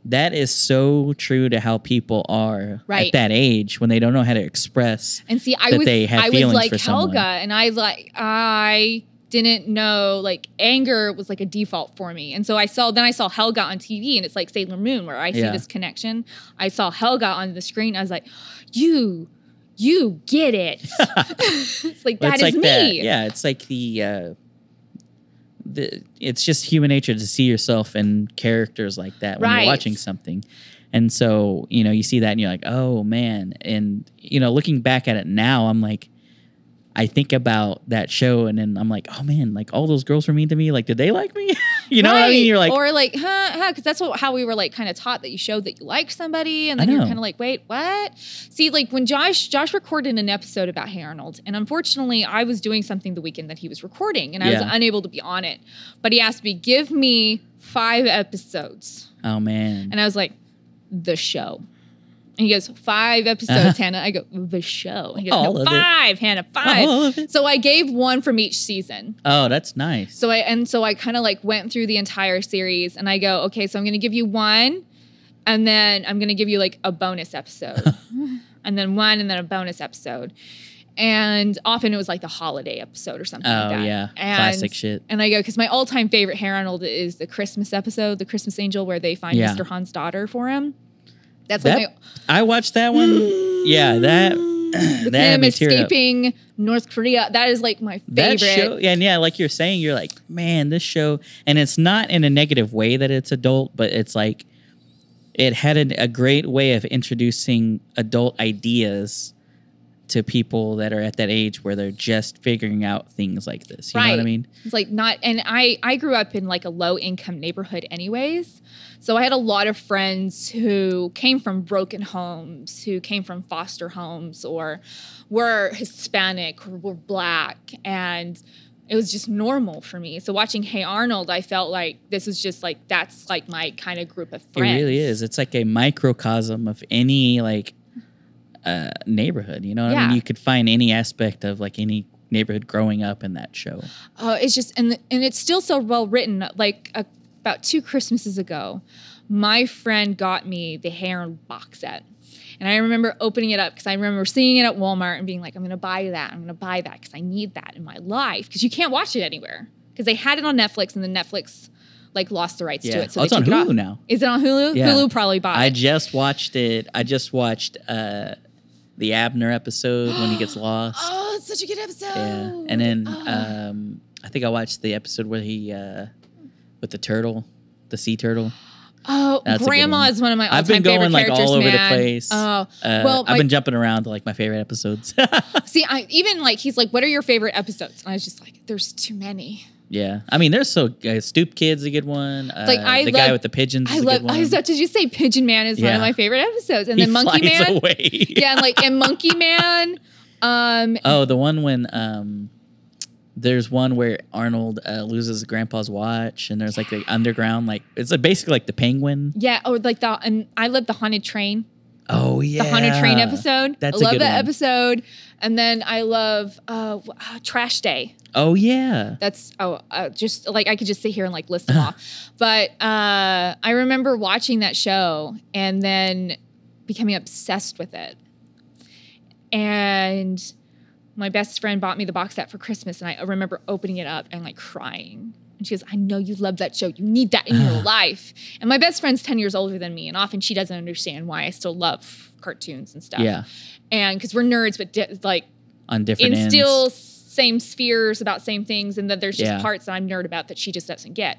That is so true to how people are Right. at that age when they don't know how to express. And see, I was I was like for someone. Helga, and I like I didn't know like anger was like a default for me. And so I saw then I saw Helga on TV, and it's like Sailor Moon where I see Yeah. this connection. I saw Helga on the screen. I was like, you. You get it. it's like Well, that it's is like me. that. Yeah, it's like the uh the it's just human nature to see yourself in characters like that when Right. you're watching something. And so, you know, you see that and you're like, "Oh man." And you know, looking back at it now, I'm like I think about that show and then I'm like, "Oh man, like all those girls were mean to me. Like did they like me?" you know what I mean? You're like, or like, huh, huh, because that's what, how we were like kind of taught that you showed that you like somebody, and then you're kind of like, wait, what? See, like when Josh Josh recorded an episode about Hey Arnold, and unfortunately, I was doing something the weekend that he was recording, and I was unable to be on it. But he asked me, give me five episodes, "Oh man." and I was like, the show. And he goes, five episodes, uh-huh. Hannah. I go, the show. And he goes, All no, of it. five, Hannah, five. All of it. So I gave one from each season. Oh, that's nice. So I and so I kind of like went through the entire series and I go, okay, so I'm gonna give you one, and then I'm gonna give you like a bonus episode, and then one, and then a bonus episode. And often it was like the holiday episode or something like Oh that. yeah, And, classic shit. And I go, because my all time favorite Hey Arnold is the Christmas episode, the Christmas Angel, where they find Yeah. Mr. Hyunh's daughter for him. That's That like I watched that one. yeah, that my, with that him me tear up. escaping North Korea. That is like my favorite. that show yeah, and yeah like you're saying you're like man this show and it's not in a negative way that it's adult but it's like it had a, a great way of introducing adult ideas to people that are at that age where they're just figuring out things like this. You know what I mean? It's like not, and I I grew up in like a low income neighborhood, anyways. So I had a lot of friends who came from broken homes, who came from foster homes, or were Hispanic or were black, and it was just normal for me. So watching Hey Arnold, I felt like this is just like that's like my kind of group of friends. It really is. It's like a microcosm of any like uh, neighborhood. You know what I mean? You could find any aspect of like any neighborhood growing up in that show. Oh, it's just and and it's still so well written. Like uh, about two Christmases ago, my friend got me the Hey Arnold box set, and I remember opening it up because I remember seeing it at Walmart and being like, "I'm going to buy that. I'm going to buy that because I need that in my life." Because you can't watch it anywhere because they had it on Netflix and then Netflix like lost the rights to it. So Oh, it's on took it. Hulu now. Is it on Hulu? Yeah. Hulu probably bought I it. I just watched it. I just watched uh, the Abner episode when he gets lost. oh, it's such a good episode. Yeah, and then Oh. um, I think I watched the episode where he uh, with the turtle, the sea turtle. Oh, That's Grandma one. is one of my I've been going like all over the place. Oh, Uh, well, I've my- been jumping around to like my favorite episodes. See, I even like he's like, "What are your favorite episodes?" And I was just like, "There's too many." Yeah, I mean, there's so uh, Stoop Kid's a good one. Uh, Like, I the guy with the pigeons. Is I a love. good one. I was about to just say, Pigeon Man is one of my favorite episodes, and he then Monkey Man. away. Yeah, and like and Monkey Man. Um, Oh, the one when um, there's one where Arnold uh, loses Grandpa's watch, and there's like the underground, like it's like basically like the Penguin. yeah, or like the and I love the haunted train, Oh yeah, the haunted train episode. That's I love that one. episode, and then I love uh, uh, Trash Day. Oh yeah, That's oh, uh, just like I could just sit here and like list them all. But uh, I remember watching that show and then becoming obsessed with it. And my best friend bought me the box set for Christmas, and I remember opening it up and like crying. And she goes, "I know you love that show. You need that in your life." And my best friend's ten years older than me, and often she doesn't understand why I still love cartoons and stuff. yeah, and because we're nerds, but di- like on different in ends. still same spheres about same things and then there's just Yeah. parts that i'm nerd about that she just doesn't get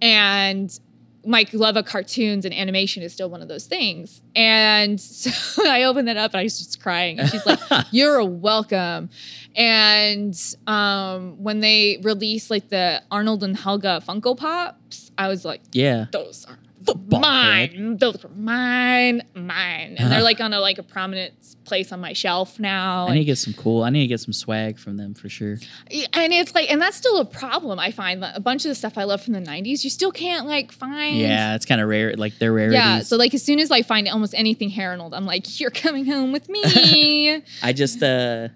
and my love of cartoons and animation is still one of those things. And so i opened that up and i was just crying. And she's like you're welcome. And um, when they released like the arnold and helga funko pops i was like yeah, those are Football mine. Those are mine, mine. And they're like on a like a prominent place on my shelf now. I need to get some cool. I need to get some swag from them for sure. and it's like, and that's still a problem. I find a bunch of the stuff I love from the '90s, you still can't like find. Yeah, it's kind of rare. Like they're rare. Yeah. So like, as soon as I find almost anything Hey Arnold, I'm like, you're coming home with me. I just uh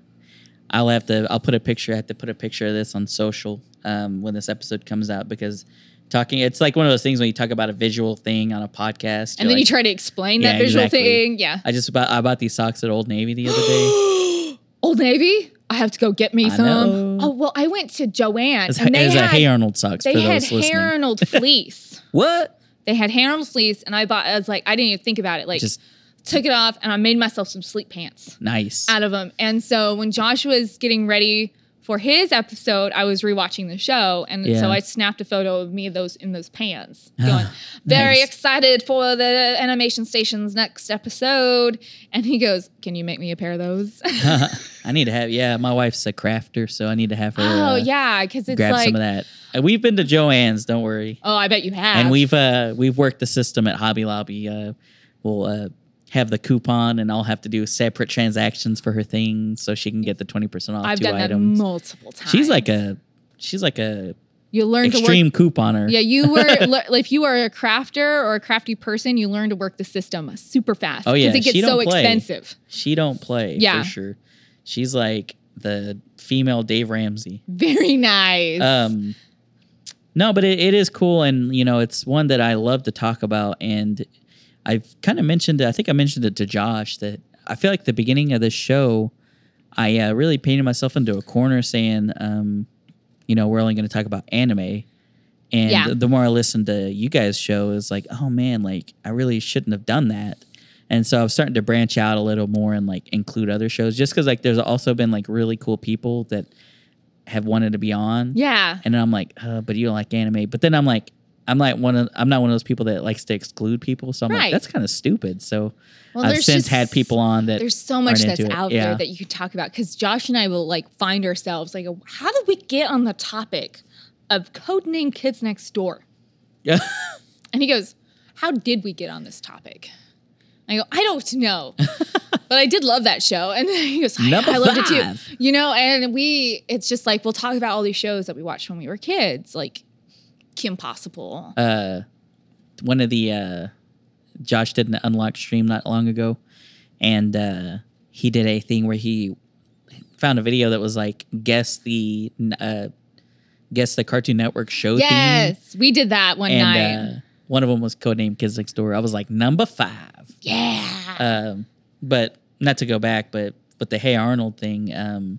I'll have to I'll put a picture I have to put a picture of this on social um when this episode comes out because talking it's like one of those things when you talk about a visual thing on a podcast. and then you try to explain Yeah, that visual exactly. thing. Yeah. I just bought I bought these socks at Old Navy the other day. Old Navy. I have to go get me I some. know. Oh well, I went to Joanne It's, and they had Hey Arnold socks they for had those listening. Hey Arnold fleece. what? They had Hey Arnold fleece, and I bought. I was like, I didn't even think about it. Like, Just took it off, and I made myself some sleep pants nice. out of them. And so when Josh was getting ready for his episode, I was rewatching the show, and Yeah. so I snapped a photo of me those in those pants, going very Nice. excited for the animation station's next episode. And he goes, "Can you make me a pair of those?" I need to have yeah, my wife's a crafter, so I need to have her oh uh, yeah, because it's grab like, some of that. And we've been to Joanne's, don't worry. oh, I bet you have. and we've uh we've worked the system at Hobby Lobby. Uh, we'll uh, have the coupon, and I'll have to do separate transactions for her things so she can get the twenty percent off I've two done items. that multiple times. She's like a she's like a you learn to work extreme couponer. Yeah, you were le- if you are a crafter or a crafty person, you learn to work the system super fast. Oh, yeah, because it gets so play. expensive. She don't play Yeah. for sure. She's like the female Dave Ramsey. Very nice. Um, no, but it, it is cool, and you know, it's one that I love to talk about. And I've kind of mentioned, it- I think I mentioned it to Josh that I feel like the beginning of this show, I uh, really painted myself into a corner, saying, um, you know, we're only going to talk about anime. And Yeah. the, more I listen to you guys' show, is like, oh man, like I really shouldn't have done that. And so I'm starting to branch out a little more and like include other shows, just because like there's also been like really cool people that have wanted to be on. yeah. And then I'm like, uh, but you don't like anime. But then I'm like, I'm like one of I'm not one of those people that likes to exclude people. So I'm Right. like, that's kind of stupid. So Well, I've since just- had people on that There's so much that's out Yeah. there that you could talk about because Josh and I will like find ourselves like, how did we get on the topic of codename Kids Next Door? Yeah. And he goes, How did we get on this topic? I go, I don't know. but I did love that show. And he goes, I, I loved it too. You know, and we, it's just like, we'll talk about all these shows that we watched when we were kids, like Kim Possible. uh, one of the uh, Josh did an unlocked stream not long ago, and uh, he did a thing where he found a video that was like guess the uh, guess the Cartoon Network show theme, yes, we did that one night. uh, one of them was codename Kids Next Door. I was like number five, yeah. um, but not to go back, but but the Hey Arnold thing, um,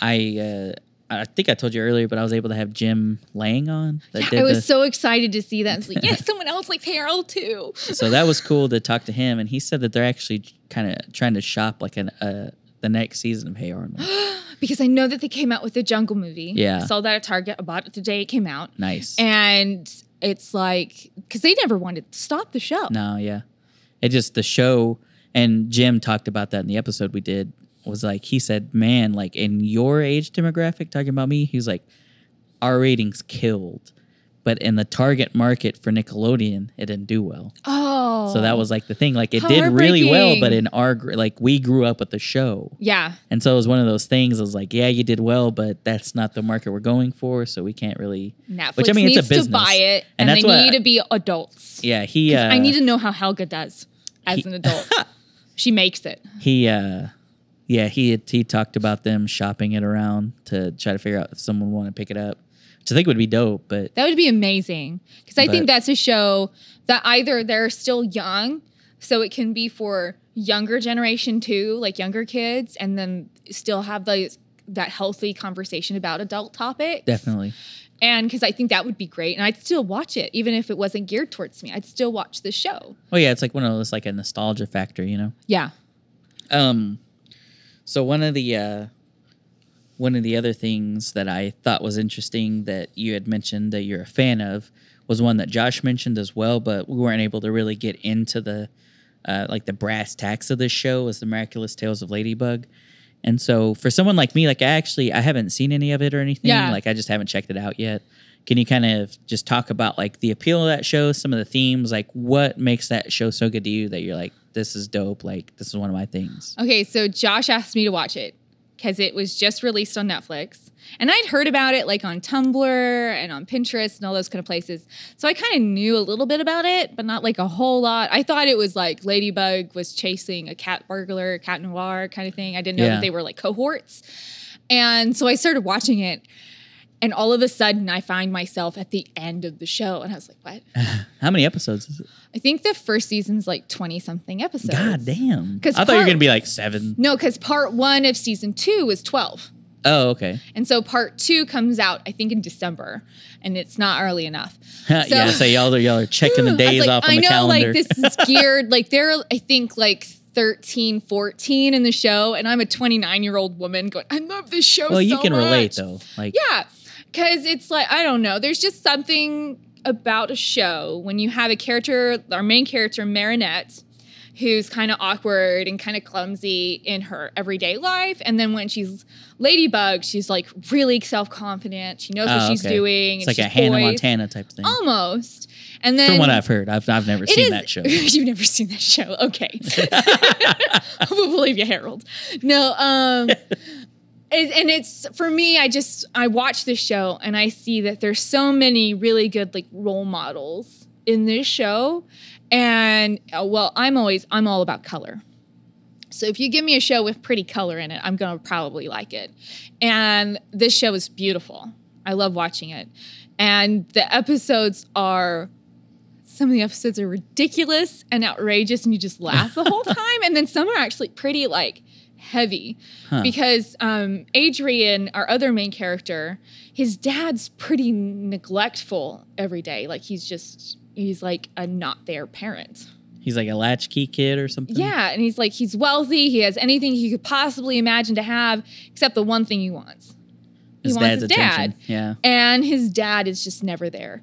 I. Uh, I think I told you earlier, but I was able to have Jim Lang on. That Yeah, I was the- so excited to see that. It's like, yeah, someone else likes Hey Arnold too. so that was cool to talk to him, and he said that they're actually kind of trying to shop like an uh, the next season of Hey Arnold. because I know that they came out with the Jungle movie. Yeah. I saw that at Target. I bought it the day it came out. nice. And it's like, because they never wanted to stop the show. no, yeah, it just the show, and Jim talked about that in the episode we did. Was like he said, man, like in your age demographic, talking about me, he was like, our ratings killed, but in the target market for Nickelodeon, it didn't do well. Oh. So that was like the thing. Like it did really well, but in our like we grew up with the show. Yeah. And so it was one of those things. I was like, yeah, you did well, but that's not the market we're going for. So we can't really. Netflix Which, I mean, it's a needs to buy it, And and, they need to be adults. Yeah, He, Uh, I need to know how Helga does as he- an adult. she makes it. He. uh Yeah, he had, he talked about them shopping it around to try to figure out if someone wanted to pick it up, which I think would be dope. But That would be amazing. Because I But- think that's a show that either they're still young, so it can be for younger generation too, like younger kids, and then still have those that healthy conversation about adult topics. definitely, And because I think that would be great. And I'd still watch it, even if it wasn't geared towards me. I'd still watch the show. Oh yeah, it's like one of those like a nostalgia factor, you know. Yeah. Um, so one of the uh, one of the other things that I thought was interesting that you had mentioned that you're a fan of was one that Josh mentioned as well, but we weren't able to really get into the uh, like the brass tacks of this show was the miraculous tales of ladybug. And so for someone like me like i actually i haven't seen any of it or anything. Yeah. like i just haven't checked it out yet. Can you kind of just talk about like the appeal of that show some of the themes? Like what makes that show so good to you that you're like this is dope like this is one of my things Okay, so Josh asked me to watch it because it was just released on Netflix. And I'd heard about it like on Tumblr and on Pinterest and all those kind of places. So I kind of knew a little bit about it, but not like a whole lot. I thought it was like Ladybug was chasing a cat burglar, cat noir kind of thing. I didn't know Yeah. that they were like cohorts. And so I started watching it. And all of a sudden, I find myself at the end of the show. And I was like, what? how many episodes is it I think the first season's like 20 something episodes. god damn! Because i thought you were gonna be like seven. No, because part one of season two was 12. Oh, okay And so part two comes out, I think, in December, and it's not early enough. yeah so y'all are y'all are checking the days like, off on I the know, calendar like, this is geared, like, they're, I think, like 13, 14 in the show, and I'm a 29 year old woman going, I love this show well you so can relate though like Yeah, because it's like, I don't know, there's just something about a show when you have a character, our main character, Marinette, who's kind of awkward and kind of clumsy in her everyday life. And then when she's Ladybug, she's like really self confident. She knows what Oh, she's okay. doing. it's like a hannah poised. montana type thing Almost. And then From what I've heard, I've I've never seen is- that show. You've never seen that show. Okay. we'll believe you, Harold. No, um and it's for me, I just I watch this show and I see that there's so many really good like role models in this show. And uh, well, I'm always I'm all about color. So if you give me a show with pretty color in it, I'm gonna probably like it. And this show is beautiful. I love watching it. And the episodes are some of the episodes are ridiculous and outrageous and you just laugh the whole time. And then some are actually pretty like heavy Huh. because um, Adrien, our other main character, his dad's pretty neglectful every day. Like he's just, he's like a not there parent. He's like a latchkey kid or something. Yeah. And he's like, he's wealthy. He has anything he could possibly imagine to have except the one thing he wants. He his wants dad's his attention. dad Yeah, and his dad is just never there.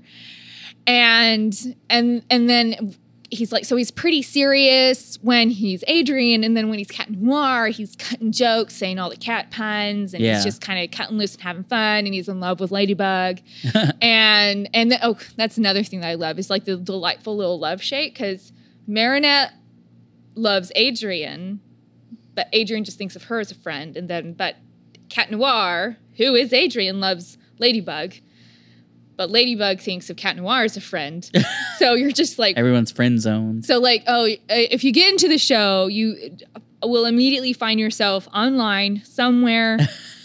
and and and then he's like so he's pretty serious when he's Adrien and then when he's Cat Noir he's cutting jokes saying all the cat puns and Yeah. he's just kind of cutting loose and having fun and he's in love with Ladybug and and the, oh that's another thing that I love is like the delightful little love shake because Marinette loves Adrien but Adrien just thinks of her as a friend and then but Cat Noir who is Adrien loves Ladybug but Ladybug thinks of Cat Noir as a friend so you're just like Everyone's friend zone. so, like, oh, uh, if you get into the show, you will immediately find yourself online somewhere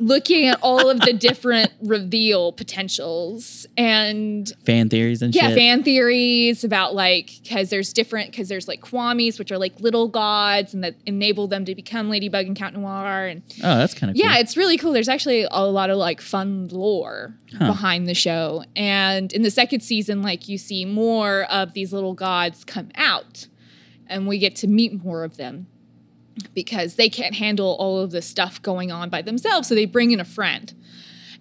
looking at all of the different reveal potentials and Fan theories and yeah, shit. fan theories about like because there's different because there's like kwamis which are like little gods and that enable them to become Ladybug and Cat Noir and oh, that's kind of yeah, cool. it's really cool. There's actually a lot of like fun lore Huh. behind the show. And in the second season, like you see more of these little gods come out and we get to meet more of them because they can't handle all of the stuff going on by themselves. So they bring in a friend.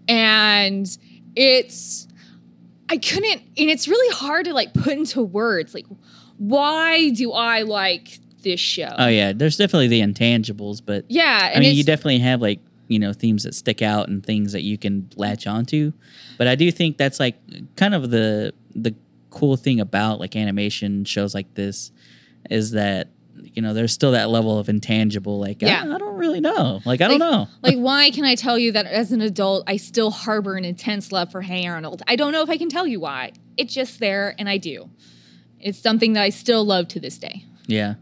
And it's, I couldn't, and it's really hard to like put into words like, why do I like this show? Oh yeah, there's definitely the intangibles, but yeah. I mean, you definitely have like you know themes that stick out and things that you can latch onto. But I do think that's like kind of the the cool thing about like animation shows like this is that you know there's still that level of intangible. Like Yeah. I, I don't really know. Like I don't know. like why can i tell you that as an adult i still harbor an intense love for hey arnold i don't know if i can tell you why it's just there and i do it's something that i still love to this day Yeah.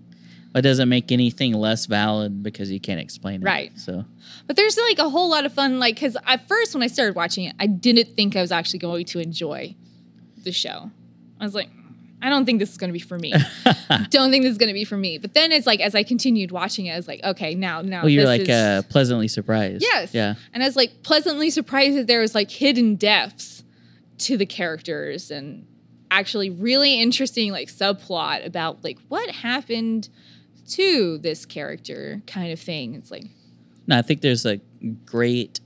It doesn't make anything less valid because you can't explain it. Right. So but there's like a whole lot of fun like because at first when i started watching it i didn't think i was actually going to enjoy the show i was like i don't think this is going to be for me don't think this is going to be for me but then it's like as i continued watching it i was like okay now now well, you're like is- uh, pleasantly surprised. Yes. Yeah. And I was like pleasantly surprised that there was like hidden depths to the characters and actually really interesting like subplot about like what happened to this character kind of thing. It's like No, I think there's a great,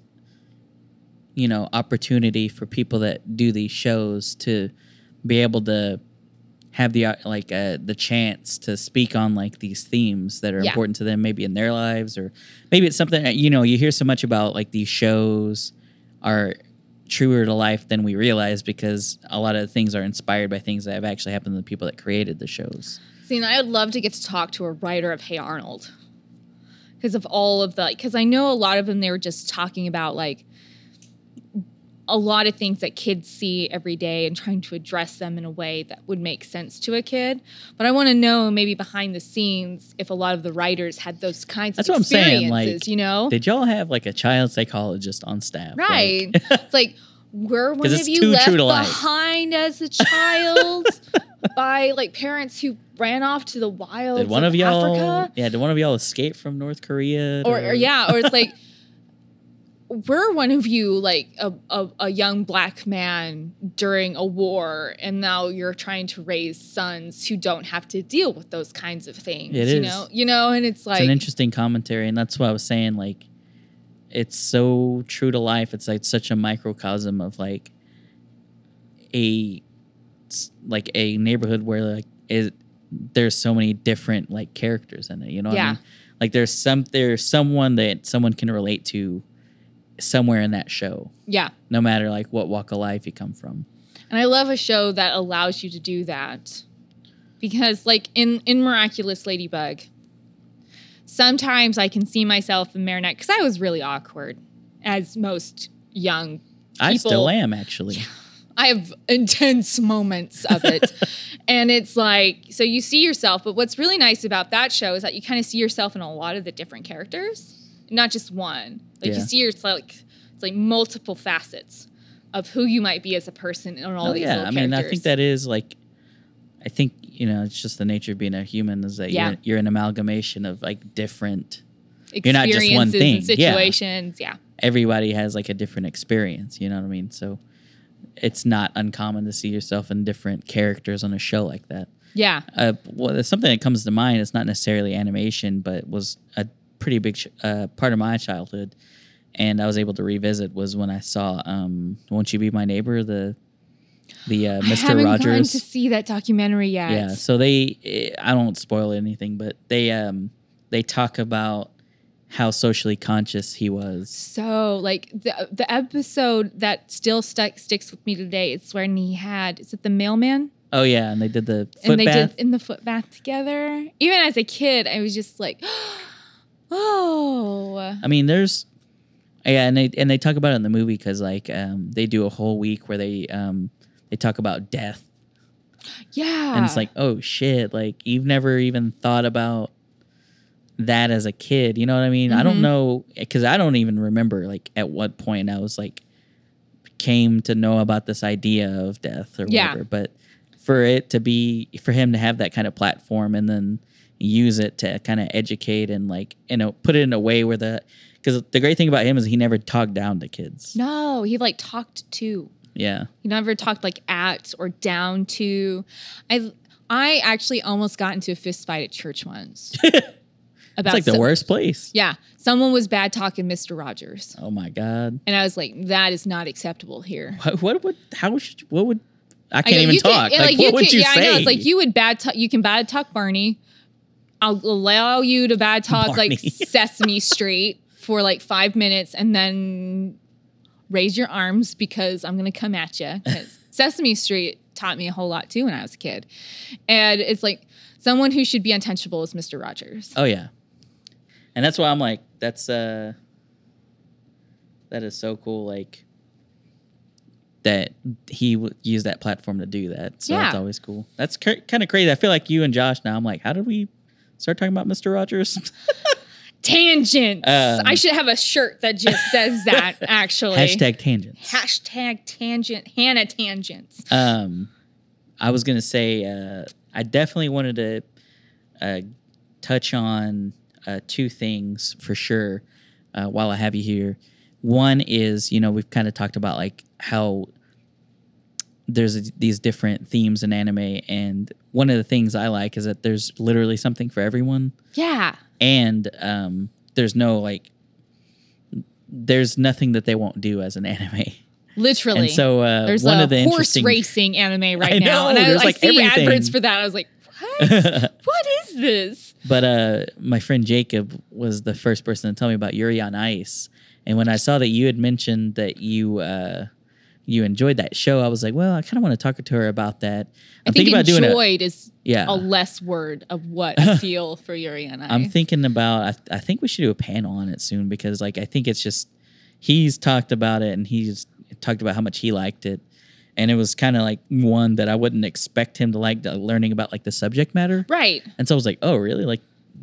you know, opportunity for people that do these shows to be able to have the uh, like uh, the chance to speak on like these themes that are Yeah. important to them, maybe in their lives, or maybe it's something you know you hear so much about like these shows are truer to life than we realize because a lot of things are inspired by things that have actually happened to the people that created the shows. See, and I'd love to get to talk to a writer of Hey Arnold because of all of the, because I know a lot of them, they were just talking about like a lot of things that kids see every day and trying to address them in a way that would make sense to a kid. But I want to know maybe behind the scenes if a lot of the writers had those kinds That's of what I'm saying, like, you know? Did y'all have like a child psychologist on staff? Like- Right. it's like, were one of you left behind as a child by like parents who ran off to the wild? Did one of y'all? Africa? Yeah, did one of y'all escape from North Korea? Or, to- or yeah, or it's like, were one of you like a, a, a young black man during a war and now you're trying to raise sons who don't have to deal with those kinds of things It you is. know you know and it's like it's an interesting commentary, and that's what I was saying. Like, it's so true to life. It's like such a microcosm of like a like a neighborhood where like is there's so many different like characters in it. You know, what I Yeah. mean? Like there's some there's someone that someone can relate to somewhere in that show, yeah no matter like what walk of life you come from. And I love a show that allows you to do that. Because like in in Miraculous Ladybug, sometimes I can see myself in Marinette because I was really awkward as most young people. I still am actually. I have intense moments of it. and it's like, so you see yourself, but what's really nice about that show is that you kind of see yourself in a lot of the different characters, not just one. Like Yeah. you see it's like it's like multiple facets of who you might be as a person in all Oh these yeah, I mean, I think that is like, I think you know, it's just the nature of being a human is that Yeah. you're you're an amalgamation of like different. you're not just one Experiences thing, and yeah. situations. Yeah. Everybody has like a different experience. You know what I mean? So, it's not uncommon to see yourself in different characters on a show like that. Yeah. Uh, well, there's something that comes to mind. It's not necessarily animation, but was a pretty big uh, part of my childhood, and I was able to revisit was when I saw um, "Won't You Be My Neighbor," the the uh, I Mr. haven't gotten Rogers. to see that documentary yet. Yeah, so they eh, I don't spoil anything, but they um they talk about how socially conscious he was. So like the the episode that still stuck sticks with me today. It's when he had is it the mailman Oh yeah, and they did the foot and they bath. did in the foot bath together. Even as a kid, I was just like, oh I mean, there's yeah, and they and they talk about it in the movie because like um they do a whole week where they um they talk about death yeah. and it's like oh shit like you've never even thought about that as a kid you know what i mean i don't Mhm. know because i don't even remember like at what point i was like came to know about this idea of death or Yeah. whatever but for it to be for him to have that kind of platform and then use it to kind of educate and like you know put it in a way where the because the great thing about him is he never talked down to kids no, he like talked to. yeah He never talked like at or down to. I I actually almost got into a fist fight at church once. it's like the some- worst place Yeah, someone was bad talking Mr. Rogers, oh my god and I was like, that is not acceptable here. What, what would how should what would I I can't go, even you can- talk. yeah, like, what would you yeah, say? I know. It's like you would bad talk. You can bad talk Barney. I'll allow you to bad talk Barney. like Sesame Street for like five minutes, and then raise your arms because I'm gonna come at you. Sesame Street taught me a whole lot too when I was a kid, and it's like someone who should be untouchable is Mr. Rogers. Oh yeah, and that's why I'm like, that's uh, that is so cool. Like that he would use that platform to do that. So that's Yeah. always cool. That's cr- kind of crazy. I feel like you and Josh now. I'm like, how did we start talking about Mr. Rogers? Tangents. Um, I should have a shirt that just says that. Actually, Hashtag tangents. hashtag tangent Hannah tangents. Um, I was gonna say uh, I definitely wanted to uh, touch on uh, two things for sure uh, while I have you here. One is you know we've kind of talked about like how there's these different themes in anime, and one of the things I like is that there's literally something for everyone, Yeah. and um, there's no like there's nothing that they won't do as an anime. Literally. And so uh, There's one a of the horse racing anime right I now. and I, there's, I like, see everything. adverts for that. I was like, what? what is this? But uh, my friend Jacob was the first person to tell me about Yuri on Ice, and when I saw that you had mentioned that you uh, you enjoyed that show, I was like, well, I kind of want to talk to her about that. I I'm think thinking about doing it. enjoyed is Yeah, a less word of what I feel for Yuri and I. I'm thinking about. I, I think we should do a panel on it soon because, like, I think it's just he's talked about it and he's talked about how much he liked it, and it was kind of like one that I wouldn't expect him to like the, learning about like the subject matter. right, And so I was like, oh, really? Like,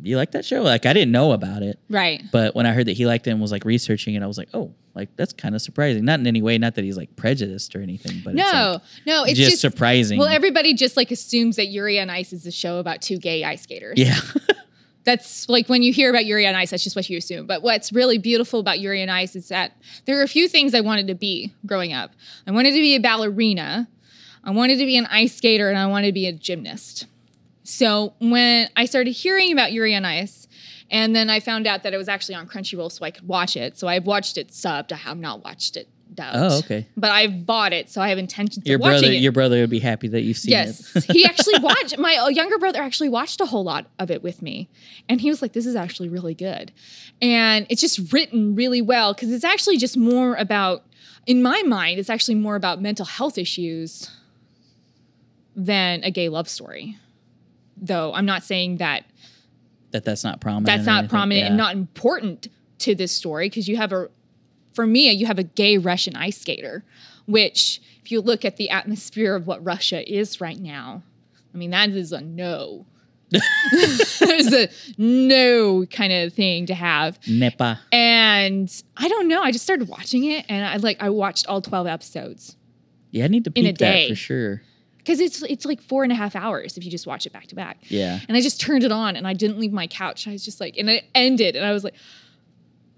you like that show? Like, I didn't know about it. right. But when I heard that he liked it and was like researching it, I was like, oh, like that's kind of surprising. Not in any way, not that he's like prejudiced or anything, but it's No, like, no, it's just, just, surprising. well, everybody just like assumes that Yuri on Ice is a show about two gay ice skaters. yeah, that's like when you hear about Yuri on Ice, that's just what you assume. But what's really beautiful about Yuri on Ice is that there are a few things I wanted to be growing up. I wanted to be a ballerina, I wanted to be an ice skater, and I wanted to be a gymnast. So when I started hearing about Yuri on Ice, and then I found out that it was actually on Crunchyroll, so I could watch it. So I've watched it subbed. I have not watched it dubbed. Oh, okay. But I've bought it, so I have intentions your of watching it. your brother would be happy that you've seen Yes, it. he actually watched. My uh, younger brother actually watched a whole lot of it with me, and he was like, "This is actually really good," and it's just written really well because it's actually just more about, in my mind, it's actually more about mental health issues than a gay love story. Though I'm not saying that that that's not prominent. that's not anything. prominent and not important to this story because you have a for me you have a gay russian ice skater which if you look at the atmosphere of what russia is right now i mean that is a no there's a no kind of thing to have Nepa. and i don't know i just started watching it and i like i watched all 12 episodes Yeah, I need to In a peep that day. for sure. Because it's it's like four and a half hours if you just watch it back to back Yeah. and I just turned it on and I didn't leave my couch. I was just like, and it ended, and I was like,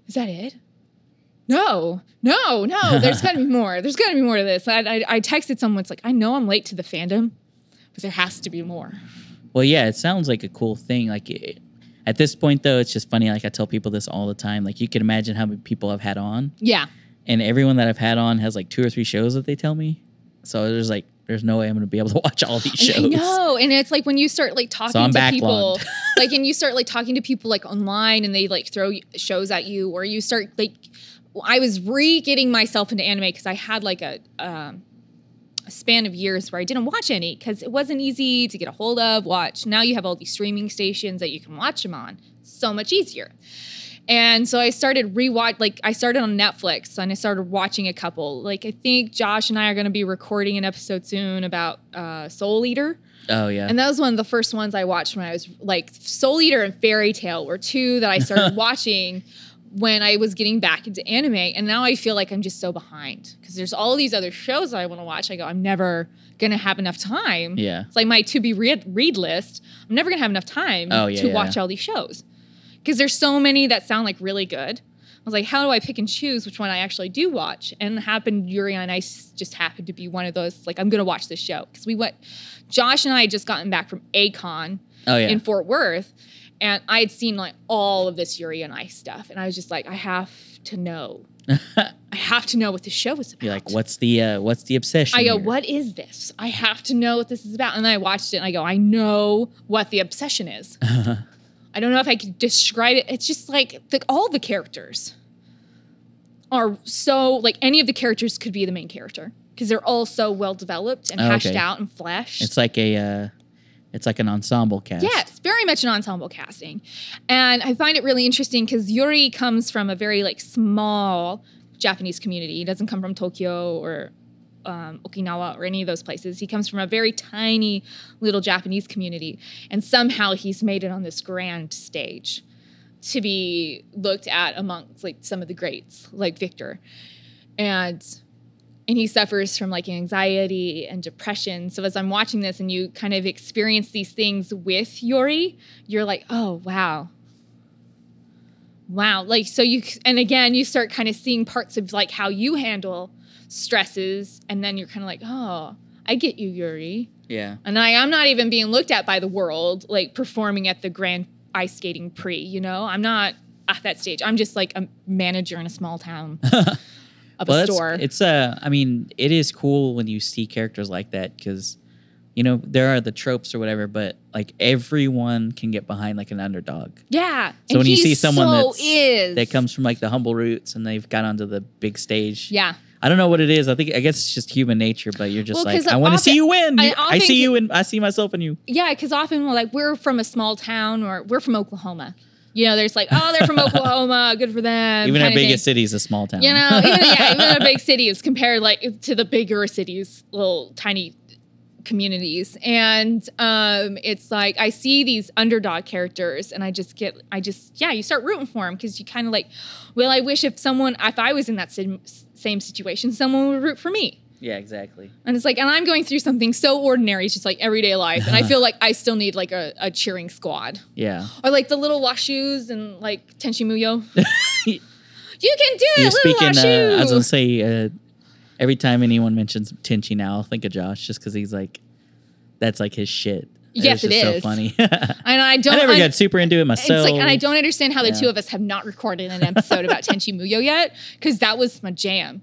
is that it? No, no, no. There's got to be more. There's got to be more to this. I, I, I texted someone. It's like I know I'm late to the fandom, but there has to be more. Well, yeah, it sounds like a cool thing. Like it, at this point, though, it's just funny. Like I tell people this all the time. Like you can imagine how many people I've had on, Yeah, and everyone that I've had on has like two or three shows that they tell me. So there's like there's no way I'm going to be able to watch all these shows. No, and it's like when you start like talking I'm to people, like, and you start like talking to people like online, and they like throw shows at you, or you start like, I was re getting myself into anime because I had like a. Um, a span of years where I didn't watch any because it wasn't easy to get a hold of, watch. Now you have all these streaming stations that you can watch them on. So much easier. And so I started rewatch like I started on Netflix and I started watching a couple. Like I think Josh and I are going to be recording an episode soon about uh, Soul Eater. Oh yeah. And that was one of the first ones I watched when I was like Soul Eater and Fairy Tail were two that I started watching when I was getting back into anime. And now I feel like I'm just so behind because there's all these other shows that I want to watch. I go, I'm never gonna have enough time. Yeah. It's like my to be read, read list. I'm never gonna have enough time Oh, yeah, to yeah, watch yeah. all these shows because there's so many that sound like really good. I was like, how do I pick and choose which one I actually do watch? And it happened Yuri on Ice just happened to be one of those. Like, I'm gonna watch this show because we went. Josh and I had just gotten back from A-Kon oh yeah. in Fort Worth, and I had seen like all of this Yuri on Ice stuff, and I was just like, I have to know. I have to know what the show is about. You're like, what's the uh, what's the obsession? I go, here? what is this? I have to know what this is about. And then I watched it and I go, I know what the obsession is. I don't know if I could describe it. It's just like the, all the characters are so, like any of the characters could be the main character because they're all so well developed and Oh, hashed okay. out and fleshed. It's like a uh, it's like an ensemble cast. Yes, very much an ensemble casting. And I find it really interesting because Yuri comes from a very like small Japanese community. He doesn't come from Tokyo or um, Okinawa or any of those places. He comes from a very tiny little Japanese community. And somehow he's made it on this grand stage to be looked at amongst like some of the greats, like Viktor. And and he suffers from like anxiety and depression. So as I'm watching this and you kind of experience these things with Yuri, you're like, oh wow. Wow. Like so you and again you start kind of seeing parts of like how you handle stresses and then you're kind of like, oh, I get you, Yuri. Yeah. And I, I'm not even being looked at by the world, like performing at the grand ice skating pre, you know? I'm not at that stage. I'm just like a manager in a small town of well, a store. it's uh, I mean, it is cool when you see characters like that because, you know, there are the tropes or whatever, but like everyone can get behind like an underdog. yeah. So when you see someone so that comes from like the humble roots and they've got onto the big stage. Yeah. I don't know what it is. I think I guess it's just human nature, but you're just Well, like, I want to see you win. I I, see you and I see myself in you. Yeah, because often like we're from a small town or we're from Oklahoma. You know, there's like, oh, they're from Oklahoma, good for them. Even our biggest city is a small town. You know, even, yeah, even a big city is compared like to the bigger cities, little tiny communities. And um, it's like I see these underdog characters and I just get, I just, yeah, you start rooting for them because you kind of like, well, I wish if someone, if I was in that same, same situation, someone would root for me. yeah, exactly. And it's like, and I'm going through something so ordinary, it's just like everyday life. And I feel like I still need like a, a cheering squad. Yeah. Or like the little Washus and like Tenchi Muyo. you can do it, little speaking. Uh, I was gonna say uh, every time anyone mentions Tenchi now, I'll think of Josh just because he's like, that's like his shit. Yes, it just is. so funny. And I don't. I never un- got super into it It's myself. like, and I don't understand how the Yeah. two of us have not recorded an episode about Tenchi Muyo yet, because that was my jam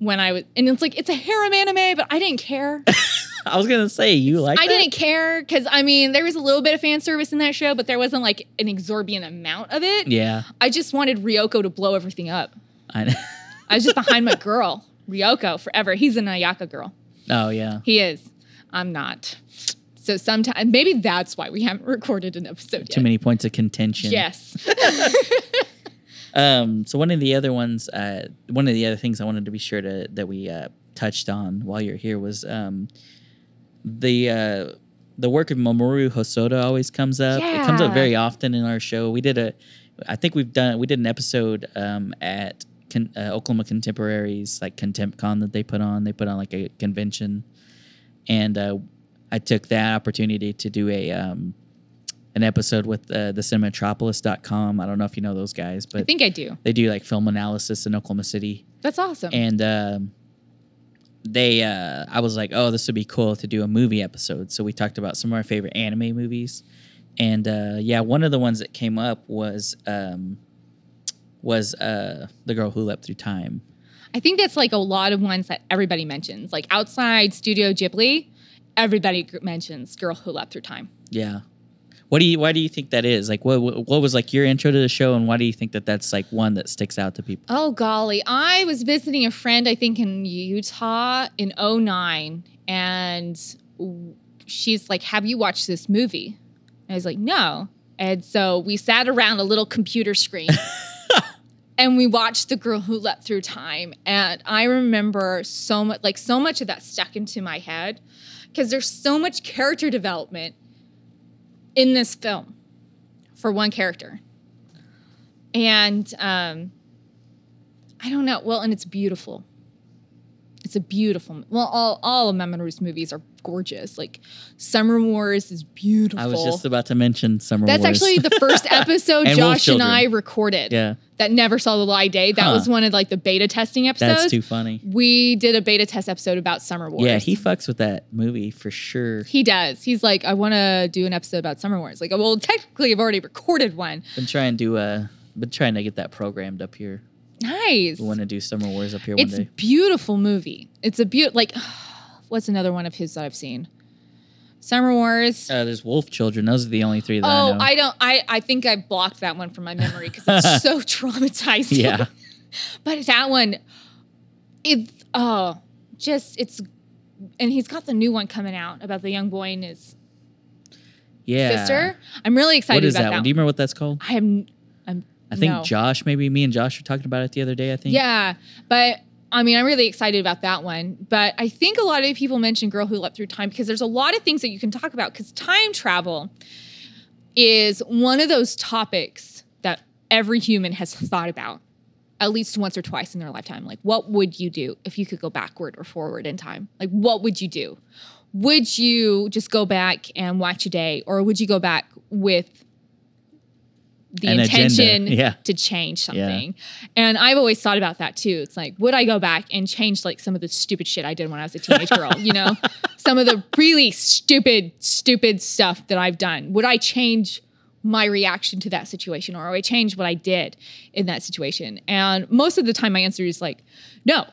when I was. And it's like it's a harem anime, but I didn't care. I was gonna say you like. I that? didn't care because I mean there was a little bit of fan service in that show, but there wasn't like an exorbitant amount of it. Yeah. I just wanted Ryoko to blow everything up. I, I was just behind my girl, Ryoko, forever. He's an Ayeka girl. oh yeah. He is. I'm not. So sometimes maybe that's why we haven't recorded an episode Too yet. many points of contention. Yes. Um, so one of the other ones, uh, one of the other things I wanted to be sure to that we uh, touched on while you're here was um, the uh, the work of Mamoru Hosoda always comes up. Yeah. It comes up very often in our show. We did a, I think we've done we did an episode um, at con, uh, Oklahoma Contemporaries like Contempt Con that they put on. They put on like a convention, and uh, I took that opportunity to do a um, an episode with uh, the cinematropolis.com. I don't know if you know those guys, but I think I do. they do like film analysis in Oklahoma City, That's awesome. and um, they uh, I was like, oh, this would be cool to do a movie episode. So we talked about some of our favorite anime movies, and uh, yeah, one of the ones that came up was um, was uh, the girl who leapt through time. I think that's like a lot of ones that everybody mentions. Like outside Studio Ghibli, everybody mentions Girl Who Leapt Through Time. Yeah. What do you? Why do you think that is? Like, what what was like your intro to the show, and why do you think that that's like one that sticks out to people? Oh golly, I was visiting a friend I think in Utah in 09 and she's like, "Have you watched this movie?" And I was like, "No." And so we sat around a little computer screen and we watched The Girl Who Leapt Through Time and I remember so much like so much of that stuck into my head because there's so much character development in this film for one character. And um I don't know. Well, and it's beautiful. It's a beautiful. Well, all all of Mamoru's movies are gorgeous. Like Summer Wars is beautiful. I was just about to mention Summer Wars. That's Wars. actually the first episode And Josh and I recorded. yeah, That never saw the light day. That Huh. was one of like the beta testing episodes. that's too funny. we did a beta test episode about Summer Wars. Yeah, he fucks with that movie for sure. he does. He's like, I want to do an episode about Summer Wars. Like, well, technically, I've already recorded one. Been trying to uh, been trying to get that programmed up here. Nice. We want to do Summer Wars up here It's one day. It's a beautiful movie. It's a beaut like what's another one of his that I've seen? Summer Wars. Uh, there's Wolf Children. Those are the only three that I oh, know. I don't I I think I blocked that one from my memory because it's so traumatizing. yeah, But that one it oh just it's and he's got the new one coming out about the young boy and his yeah. sister. I'm really excited What is about that, that. one? Do you remember what that's called? I am I think no. Josh, maybe me and Josh were talking about it the other day. I think. Yeah, but I mean, I'm really excited about that one. But I think a lot of people mention Girl Who Leapt Through Time because there's a lot of things that you can talk about because time travel is one of those topics that every human has thought about at least once or twice in their lifetime. Like, what would you do if you could go backward or forward in time? Like, what would you do? Would you just go back and watch a day, or would you go back with the An intention Yeah. to change something? And I've always thought about that too. It's like, would I go back and change like some of the stupid shit I did when I was a teenage girl? You know, some of the really stupid, stupid stuff that I've done. Would I change my reaction to that situation, or would I change what I did in that situation? And most of the time, my answer is like, no,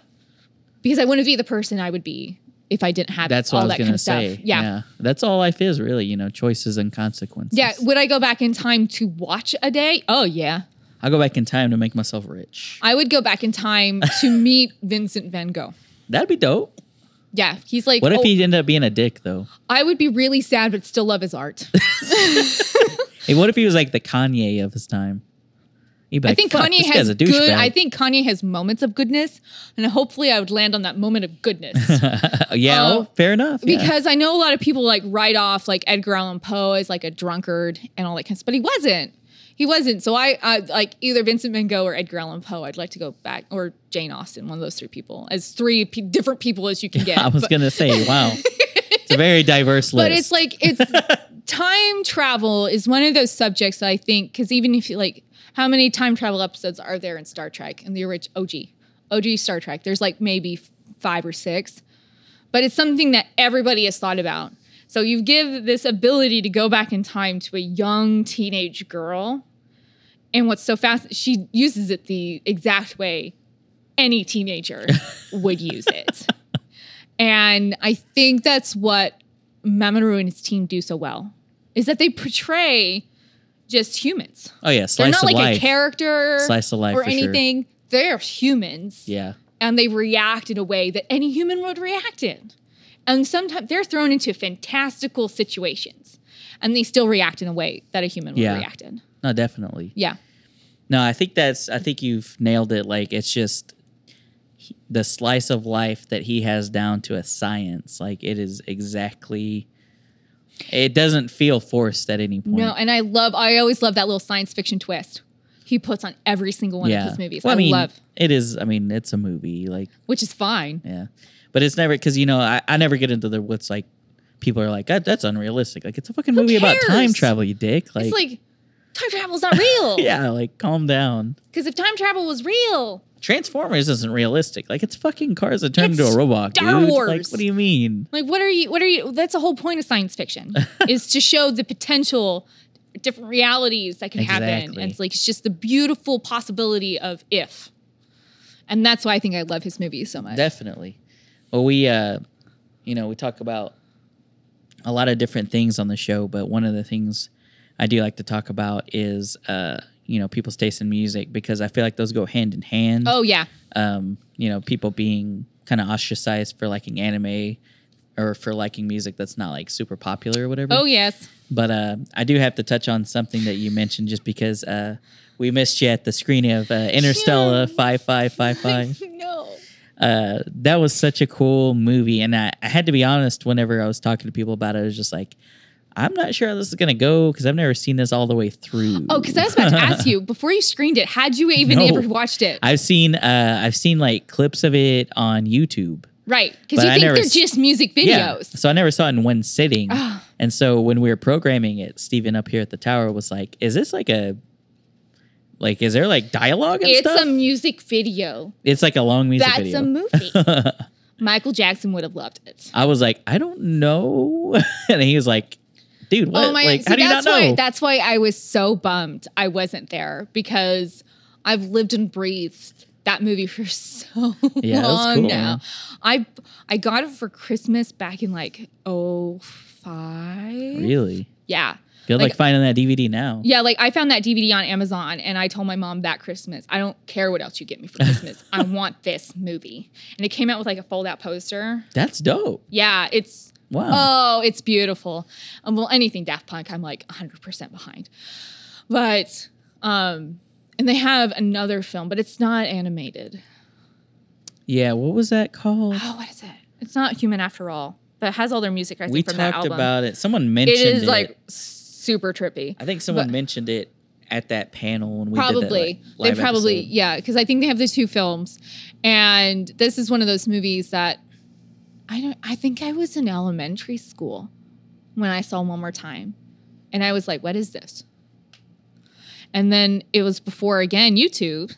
because I wouldn't be the person I would be if I didn't have That's all what I was that gonna kind of say. stuff. Yeah. that's all life is really. You know, choices and consequences. Yeah. Would I go back in time to watch a day? Oh, yeah. I'll go back in time to make myself rich. I would go back in time to meet Vincent van Gogh. That'd be dope. Yeah. He's like, What if oh, he ended up being a dick though? I would be really sad, but still love his art. Hey, what if he was like the Kanye of his time? He'd be I like, think Kanye has good. douchebag." I think Kanye has moments of goodness, and hopefully, I would land on that moment of goodness. yeah, Uh, fair enough. yeah. because I know a lot of people like write off like Edgar Allan Poe as like a drunkard and all that kind of stuff, but he wasn't. He wasn't. So I, I like either Vincent Van Gogh or Edgar Allan Poe. I'd like to go back or Jane Austen, one of those three people, as three p- different people as you can get. I was But- gonna say, wow, it's a very diverse list. but it's like it's time travel is one of those subjects that I think because even if you like, how many time travel episodes are there in Star Trek in the original OG, OG Star Trek? There's like maybe five or six, but it's something that everybody has thought about. So you give this ability to go back in time to a young teenage girl, and what's so fast, she uses it the exact way any teenager would use it. And I think that's what Mamoru and his team do so well is that they portray just humans. oh yeah, slice of life. They're not like life. a character Slice of life or for sure. anything. They're humans Yeah, and they react in a way that any human would react in. And sometimes they're thrown into fantastical situations and they still react in a way that a human would Yeah. react in. no, definitely. Yeah. No, I think that's. I think you've nailed it. Like it's just the slice of life that he has down to a science. Like it is exactly. It doesn't feel forced at any point. No, and I love, I always love that little science fiction twist he puts on every single one of his movies. Well, I, mean, love, it is. I mean, it's a movie. Like which is fine. Yeah, but it's never because you know I, I never get into the what's like people are like that, that's unrealistic. Like it's a fucking Who movie about time travel, you dick. Like, it's like time travel is not real. yeah, like calm down. Because if time travel was real, Transformers isn't realistic. Like it's fucking cars that turn It's into a robot. Star dude. Wars. Like what do you mean? like what are you? What are you? That's the whole point of science fiction is to show the potential, different realities that can happen. Exactly. And it's like it's just the beautiful possibility of if. And that's why I think I love his movies so much. Definitely. Well, we, uh, you know, we talk about a lot of different things on the show, but one of the things I do like to talk about is, uh, you know, people's taste in music because I feel like those go hand in hand. oh yeah. Um, you know, people being kind of ostracized for liking anime or for liking music that's not like super popular or whatever. Oh yes. But uh, I do have to touch on something that you mentioned just because uh, we missed you at the screening of uh, Interstellar Yeah. 5555 no. uh, that was such a cool movie, and I, I had to be honest. Whenever I was talking to people about it, I was just like, I'm not sure how this is gonna go because I've never seen this all the way through. Oh, because I was about to ask you before you screened it. Had you even No. ever watched it? I've seen uh, I've seen like clips of it on YouTube. right, because you I think they're s- just music Yeah, videos. so I never saw it in one sitting. And so when we were programming it, Steven up here at the tower was like, "Is this like a like? Is there like dialogue and It's stuff? a music video. it's like a long music That's video." That's a movie. Michael Jackson would have loved it. I was like, I don't know, and he was like, "Dude, what? Oh my! like, how do you not that's know?" why. That's why I was so bummed I wasn't there because I've lived and breathed that movie for so Yeah, long cool, now. man. I I got it for Christmas back in like oh five. really? Yeah. Good Like- luck finding that DVD now. Yeah, like I found that DVD on Amazon and I told my mom that Christmas, I don't care what else you get me for Christmas. I want this movie. And it came out with like a fold out poster. That's dope. Yeah, it's Wow. Oh, it's beautiful. Um, well, anything Daft Punk, I'm like 100% behind. But, um, and they have another film, but it's not animated. yeah. What was that called? Oh, what is it? It's not Human After All, but it has all their music rights we from that talked album. about it. Someone mentioned is it. like super trippy. I think someone but- mentioned it at that panel when we probably did that, like, they probably episode. yeah because i think they have the two films and this is one of those movies that i don't i think i was in elementary school when i saw one more time and i was like what is this and then it was before again youtube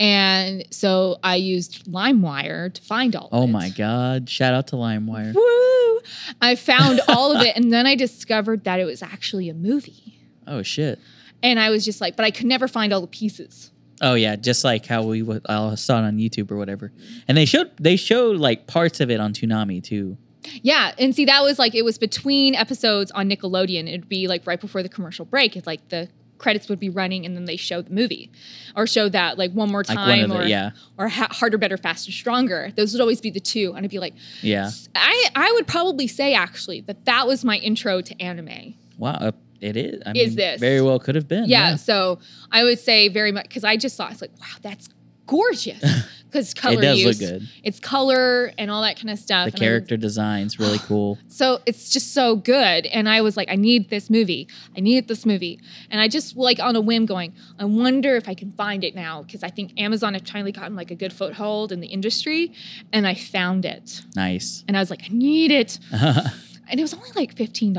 and so i used limewire to find all oh of it. Oh it. my god! Shout out to LimeWire. woo i found all of it and then i discovered that it was actually a movie Oh shit. and i was just like but i could never find all the pieces Oh yeah, just like how we w- I saw it on YouTube or whatever. And they showed they showed like parts of it on Toonami too. Yeah, and see that was like it was between episodes on Nickelodeon. It'd be like right before the commercial break. It's like the credits would be running, and then they show the movie, or show that like one more Like time, one of the or yeah or ha- harder, better, faster, stronger. Those would always be the two, and I'd be like, yeah. I I would probably say actually that that was my intro to anime. Wow, uh, it is. I Is mean, this. very well could have been? Yeah, so I would say very much because I just saw it's like wow that's gorgeous because color it does use, look good. It's color and all that kind of stuff. The and was- character design's really cool. So it's just so good. And I was like, I need this movie. I need this movie. And I just like on a whim going, I wonder if I can find it now. Cause I think Amazon had finally gotten like a good foothold in the industry. And I found it. Nice. And I was like, I need it. And it was only like $15.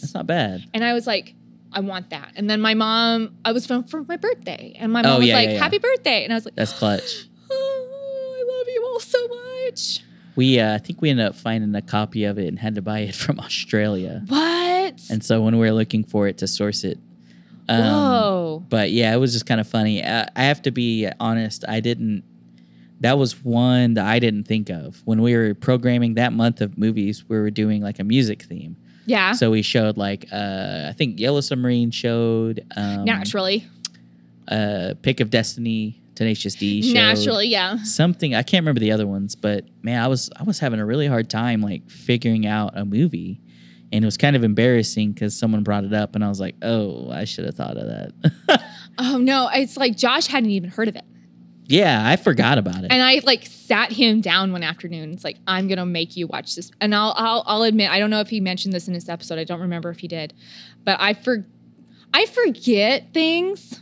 That's not bad. And I was like, I want that. And then my mom, I was from for my birthday. And my Oh, mom was yeah, like, yeah, yeah. Happy birthday. And I was like, That's clutch. Oh, I love you all so much. We uh, I think we ended up finding a copy of it and had to buy it from Australia. What? And so when we were looking for it to source it, um, Whoa. But yeah, it was just kind of funny. Uh, I have to be honest. I didn't. That was one that I didn't think of when we were programming that month of movies. We were doing like a music theme, Yeah. so we showed like uh, I think Yellow Submarine showed um, Naturally. uh, Pick of Destiny, Tenacious D showed Naturally, yeah. something. I can't remember the other ones, but man, I was I was having a really hard time like figuring out a movie. And it was kind of embarrassing because someone brought it up, and I was like, "Oh, I should have thought of that." Oh no, it's like Josh hadn't even heard of it. Yeah, I forgot about it. And I like sat him down one afternoon. It's like, I'm gonna make you watch this. And I'll I'll I'll admit, I don't know if he mentioned this in this episode. I don't remember if he did. But I for I forget things.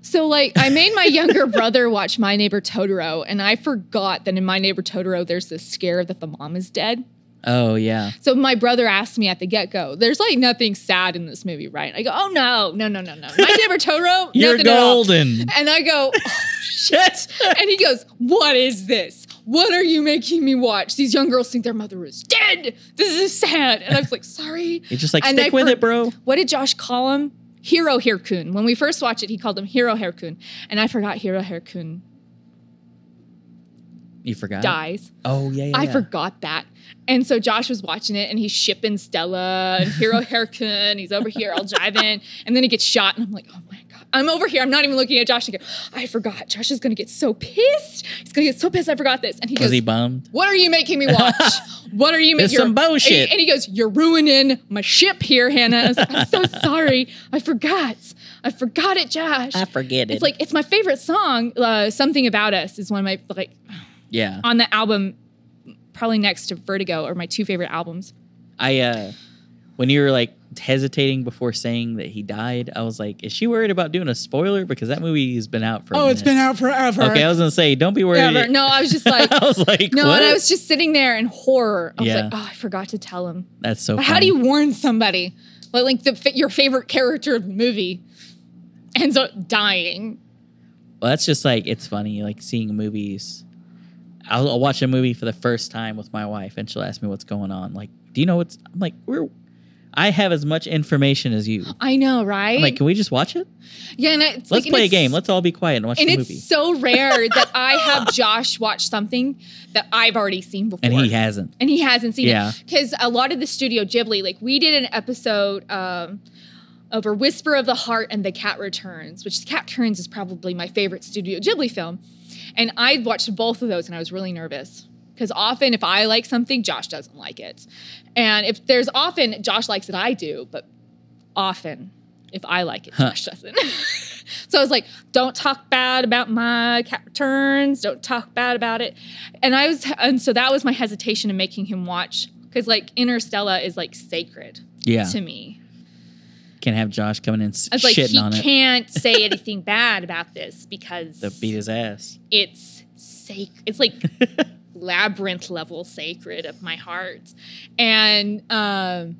So like I made my younger brother watch My Neighbor Totoro, and I forgot that in My Neighbor Totoro there's this scare that the mom is dead. Oh yeah, So my brother asked me at the get-go, there's like nothing sad in this movie, right? I go, oh no, no, no, no, no. My Neighbor Totoro, you're nothing at all." golden. And I go, oh, shit. and he goes, What is this? What are you making me watch? These young girls think their mother is dead. This is sad. And I was like, Sorry. You're just like And stick I with for- it, bro. What did Josh call him? Hero Haircoon. When we first watched it, he called him Hero Haircoon. And I forgot Hero Haircoon You forgot? dies. Oh yeah, yeah. I yeah. forgot that. And so Josh was watching it and he's shipping Stella and Hero Hairkin. He's over here I'll all jiving. And then he gets shot. And I'm like, oh my God. I'm over here. I'm not even looking at Josh. I go, I forgot. Josh is going to get so pissed. He's going to get so pissed. I forgot this. And he Was goes, he bummed? What are you making me watch? what are you making? some bullshit. And he, and he goes, You're ruining my ship here, Hannah. I was like, I'm so sorry. I forgot. I forgot it, Josh. I forget it. it's like it's my favorite song. Uh, Something about us is one of my like yeah. on the album, probably next to Veridis Quo, are my two favorite albums. I uh when you were like hesitating before saying that he died, I was like, is she worried about doing a spoiler because that movie has been out for? a been out forever. Okay, I was gonna say, don't be worried. Ever. No, I was just like, I was like, no, what? and I was just sitting there in horror. I was Yeah. like, oh, I forgot to tell him. That's so. But how do you warn somebody? Like, like the your favorite character of the movie ends up dying. Well, that's just like it's funny, like seeing movies. I'll, I'll watch a movie for the first time with my wife, and she'll ask me what's going on. Like, do you know what's? I'm like, we're. I have as much information as you. I know, right? I'm like, can we just watch it? yeah, and it's Let's like, and play a game. Let's all be quiet and watch and the movie. it's so rare that I have Josh watch something that I've already seen before. And he hasn't. and he hasn't seen Yeah. it because a lot of the studio ghibli like we did an episode um, over whisper of the heart and the cat returns which the cat returns is probably my favorite studio ghibli film and i watched both of those and i was really nervous. Because often if i like something josh doesn't like it. And if there's often josh likes it i do but often if i like it Huh. josh doesn't. So i was like don't talk bad about my cat returns don't talk bad about it. And I was, and so that was my hesitation in making him watch because like Interstellar is like sacred Yeah, to me. Can't have Josh coming in I was like, shitting he on it can't say anything bad about this because to beat his ass. it's sacred. It's like labyrinth level sacred of my heart. And um,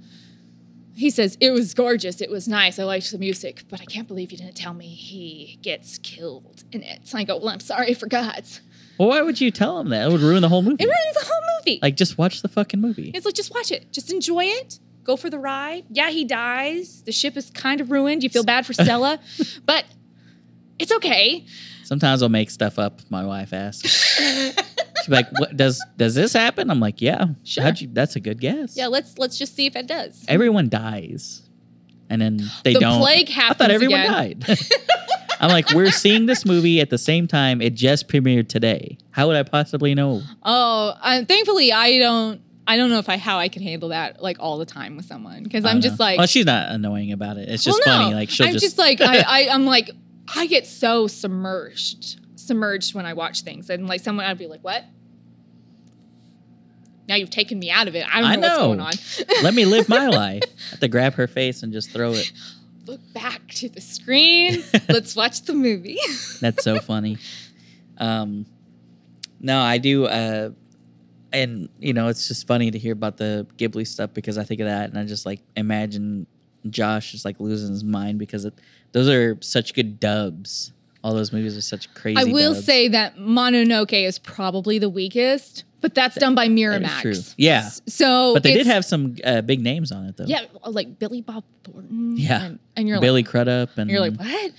he says, It was gorgeous. It was nice. I liked the music, but I can't believe you didn't tell me he gets killed in it. So I go, Well, I'm sorry, I forgot. Well, why would you tell him that? It would ruin the whole movie. It ruins the whole movie. like, just watch the fucking movie. It's like just watch it. Just enjoy it. Go for the ride. Yeah, he dies. The ship is kind of ruined. You feel bad for Stella, but it's okay. Sometimes I'll make stuff up. My wife asks. She's like, "What does does this happen?" I'm like, "Yeah." Sure. How'd you? That's a good guess. Yeah, let's let's just see if it does. Everyone dies, and then they The don't. plague I happens thought everyone again. died. I'm like, we're seeing this movie at the same time. It just premiered today. How would I possibly know? Oh, uh, thankfully I don't. I don't know if I how I can handle that like all the time with someone because I'm just know. like, well, she's not annoying about it. It's just well, no. funny. Like she'll I'm just, just, like I, I I'm like I get so submerged submerged when I watch things and like someone I'd be like what. Now you've taken me out of it. I don't I know, know. what's going on. let me live my life. I have to grab her face and just throw it. look back to the screen. Let's watch the movie. That's so funny. Um, no, I do. Uh, and you know, it's just funny to hear about the Ghibli stuff because I think of that and I just like imagine Josh just like losing his mind because it, those are such good dubs. All those movies are such crazy. I will dubs. say that Mononoke is probably the weakest, but that's done by Miramax. true. Yeah. So, but they did have some uh, big names on it though. yeah, like Billy Bob Thornton. Yeah. and, and you're Billy like, Crudup and you're like what?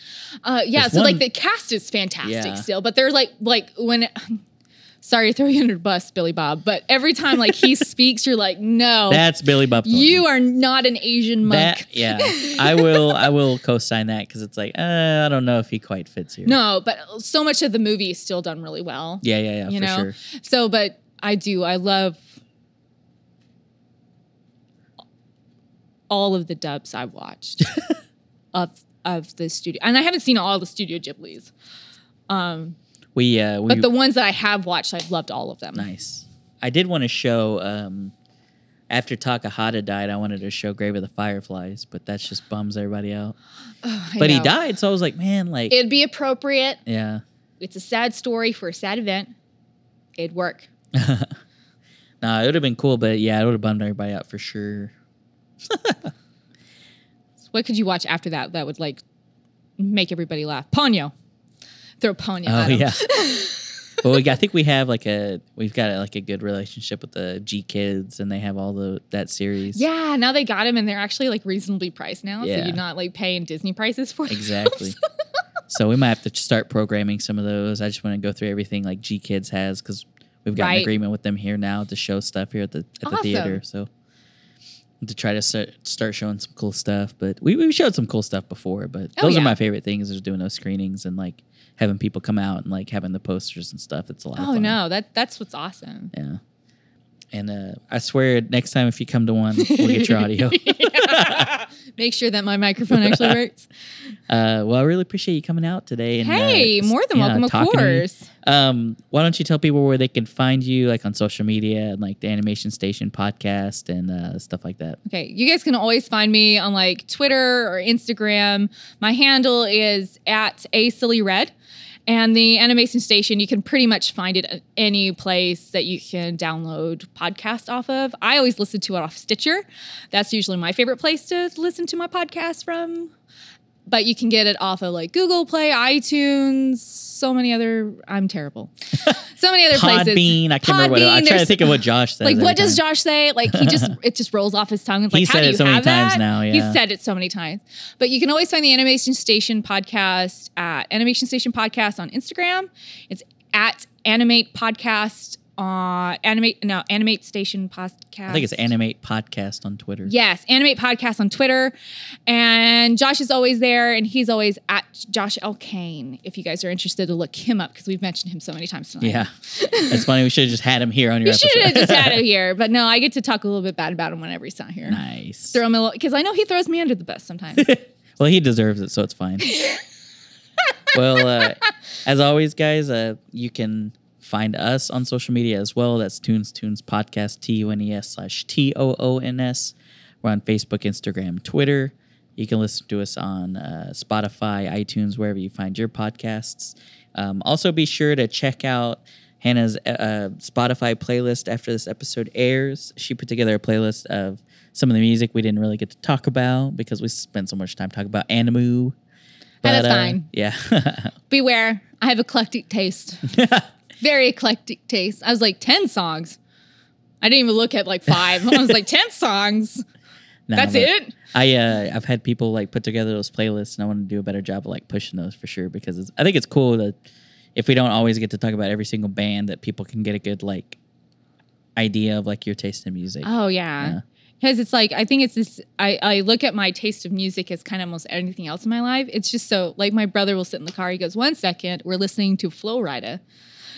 Uh, yeah, so like the cast is fantastic Yeah. still, but they're like like when. Sorry, to throw you under the bus, Billy Bob. But every time like he speaks, you're like, no, that's Billy Bob. Thornton. you are not an Asian monk. That yeah, I will. I will co-sign that because it's like uh, I don't know if he quite fits here. no, but so much of the movie is still done really well. Yeah, yeah, yeah, you for know sure. so but i do i love all of the dubs I've watched of of the studio and i haven't seen all the studio ghiblis um We uh, we but the ones that i have watched i've loved all of them nice. I did want to show um, after Takahata died. I wanted to show Grave of the Fireflies, but that just bums everybody out. I But he died, so I was like, man, like it'd be appropriate yeah. it's a sad story for a sad event it'd work nah, it would have been cool, but yeah, it would have bummed everybody out for sure. what could you watch after that that would like make everybody laugh ponyo throw ponyo Oh yeah. well, we, I think we have like a we've got like a good relationship with the GKIDS, and they have all the that series. Yeah, now they got them, and they're actually like reasonably priced now. So Yeah. you're not like paying Disney prices for them. Exactly. so we might have to start programming some of those. I just want to go through everything like GKIDS has because we've got an agreement with them here now to show stuff here at the at the theater. So to try to start, start showing some cool stuff. But we we showed some cool stuff before. But Oh, those yeah. are my favorite things is doing those screenings and like having people come out and like having the posters and stuff. It's a lot. of Oh no, that that's what's awesome. Yeah. And uh, I swear, next time if you come to one, we'll get your audio. Make sure that my microphone actually works. Uh, well, I really appreciate you coming out today. And, uh, Hey, s- more than welcome, of to me. course. Um, why don't you tell people where they can find you, like on social media and like the Animation Station podcast and uh, stuff like that? Okay, you guys can always find me on like Twitter or Instagram. My handle is at a silly red. And the animation station, you can pretty much find it at any place that you can download podcast off of. I always listen to it off Stitcher. That's usually my favorite place to listen to my podcast from. But you can get it off of like Google Play, iTunes, so many other. I'm terrible. So many other places. Podbean. I can't remember what. Podbean, I'm trying to there's- think of what Josh says. like every what does time. Josh say? Like he just it just rolls off his tongue. It's like He's how said do it you so many have times that? now, yeah. He's said it so many times. But you can always find the Animation Station podcast at Animation Station Podcast on Instagram. It's at Animate Podcast on Animate no Animate Station Podcast. I think it's Animate Podcast on Twitter. Yes, Animate Podcast on Twitter. And Josh is always there, and he's always at Josh L. Kane if you guys are interested to look him up because we've mentioned him so many times tonight. Yeah. That's funny. We should have just had him here on your episode. We should have just had him here, but no, I get to talk a little bit bad about him whenever he's not here. nice. Throw him a little because I know he throws me under the bus sometimes. Well, he deserves it, so it's fine. well, uh, as always, guys, uh, you can find us on social media as well. That's Tunes Toons Podcast, T U N E S slash T O O N S. We're on Facebook, Instagram, Twitter. You can listen to us on uh, Spotify, iTunes, wherever you find your podcasts. Um, also, be sure to check out Hannah's uh, Spotify playlist after this episode airs. She put together a playlist of some of the music we didn't really get to talk about because we spent so much time talking about Animu. that's But, uh, fine. Yeah. Beware, I have eclectic taste. Very eclectic taste. I was like, 10 songs. I didn't even look at like five. I was like, 10 songs. No, That's it? I uh, I've had people like put together those playlists, and I want to do a better job of like pushing those for sure because it's, I think it's cool that if we don't always get to talk about every single band, that people can get a good like idea of like your taste in music. Oh, yeah. Yeah. Because it's like, I think it's this, I, I look at my taste of music as kind of almost anything else in my life. It's just so, like, my brother will sit in the car. He goes, one second, we're listening to Flo Rida.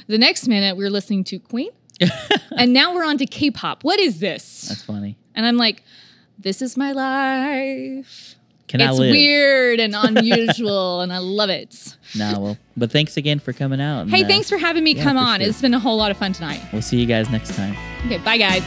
The next minute, we're listening to Queen. and now we're on to K pop. What is this? That's funny. And I'm like, this is my life. Can I it's live? weird and unusual, and I love it. No, well, but thanks again for coming out. and, Hey, uh, thanks for having me yeah, come on. sure. It's been a whole lot of fun tonight. We'll see you guys next time. Okay, bye, guys.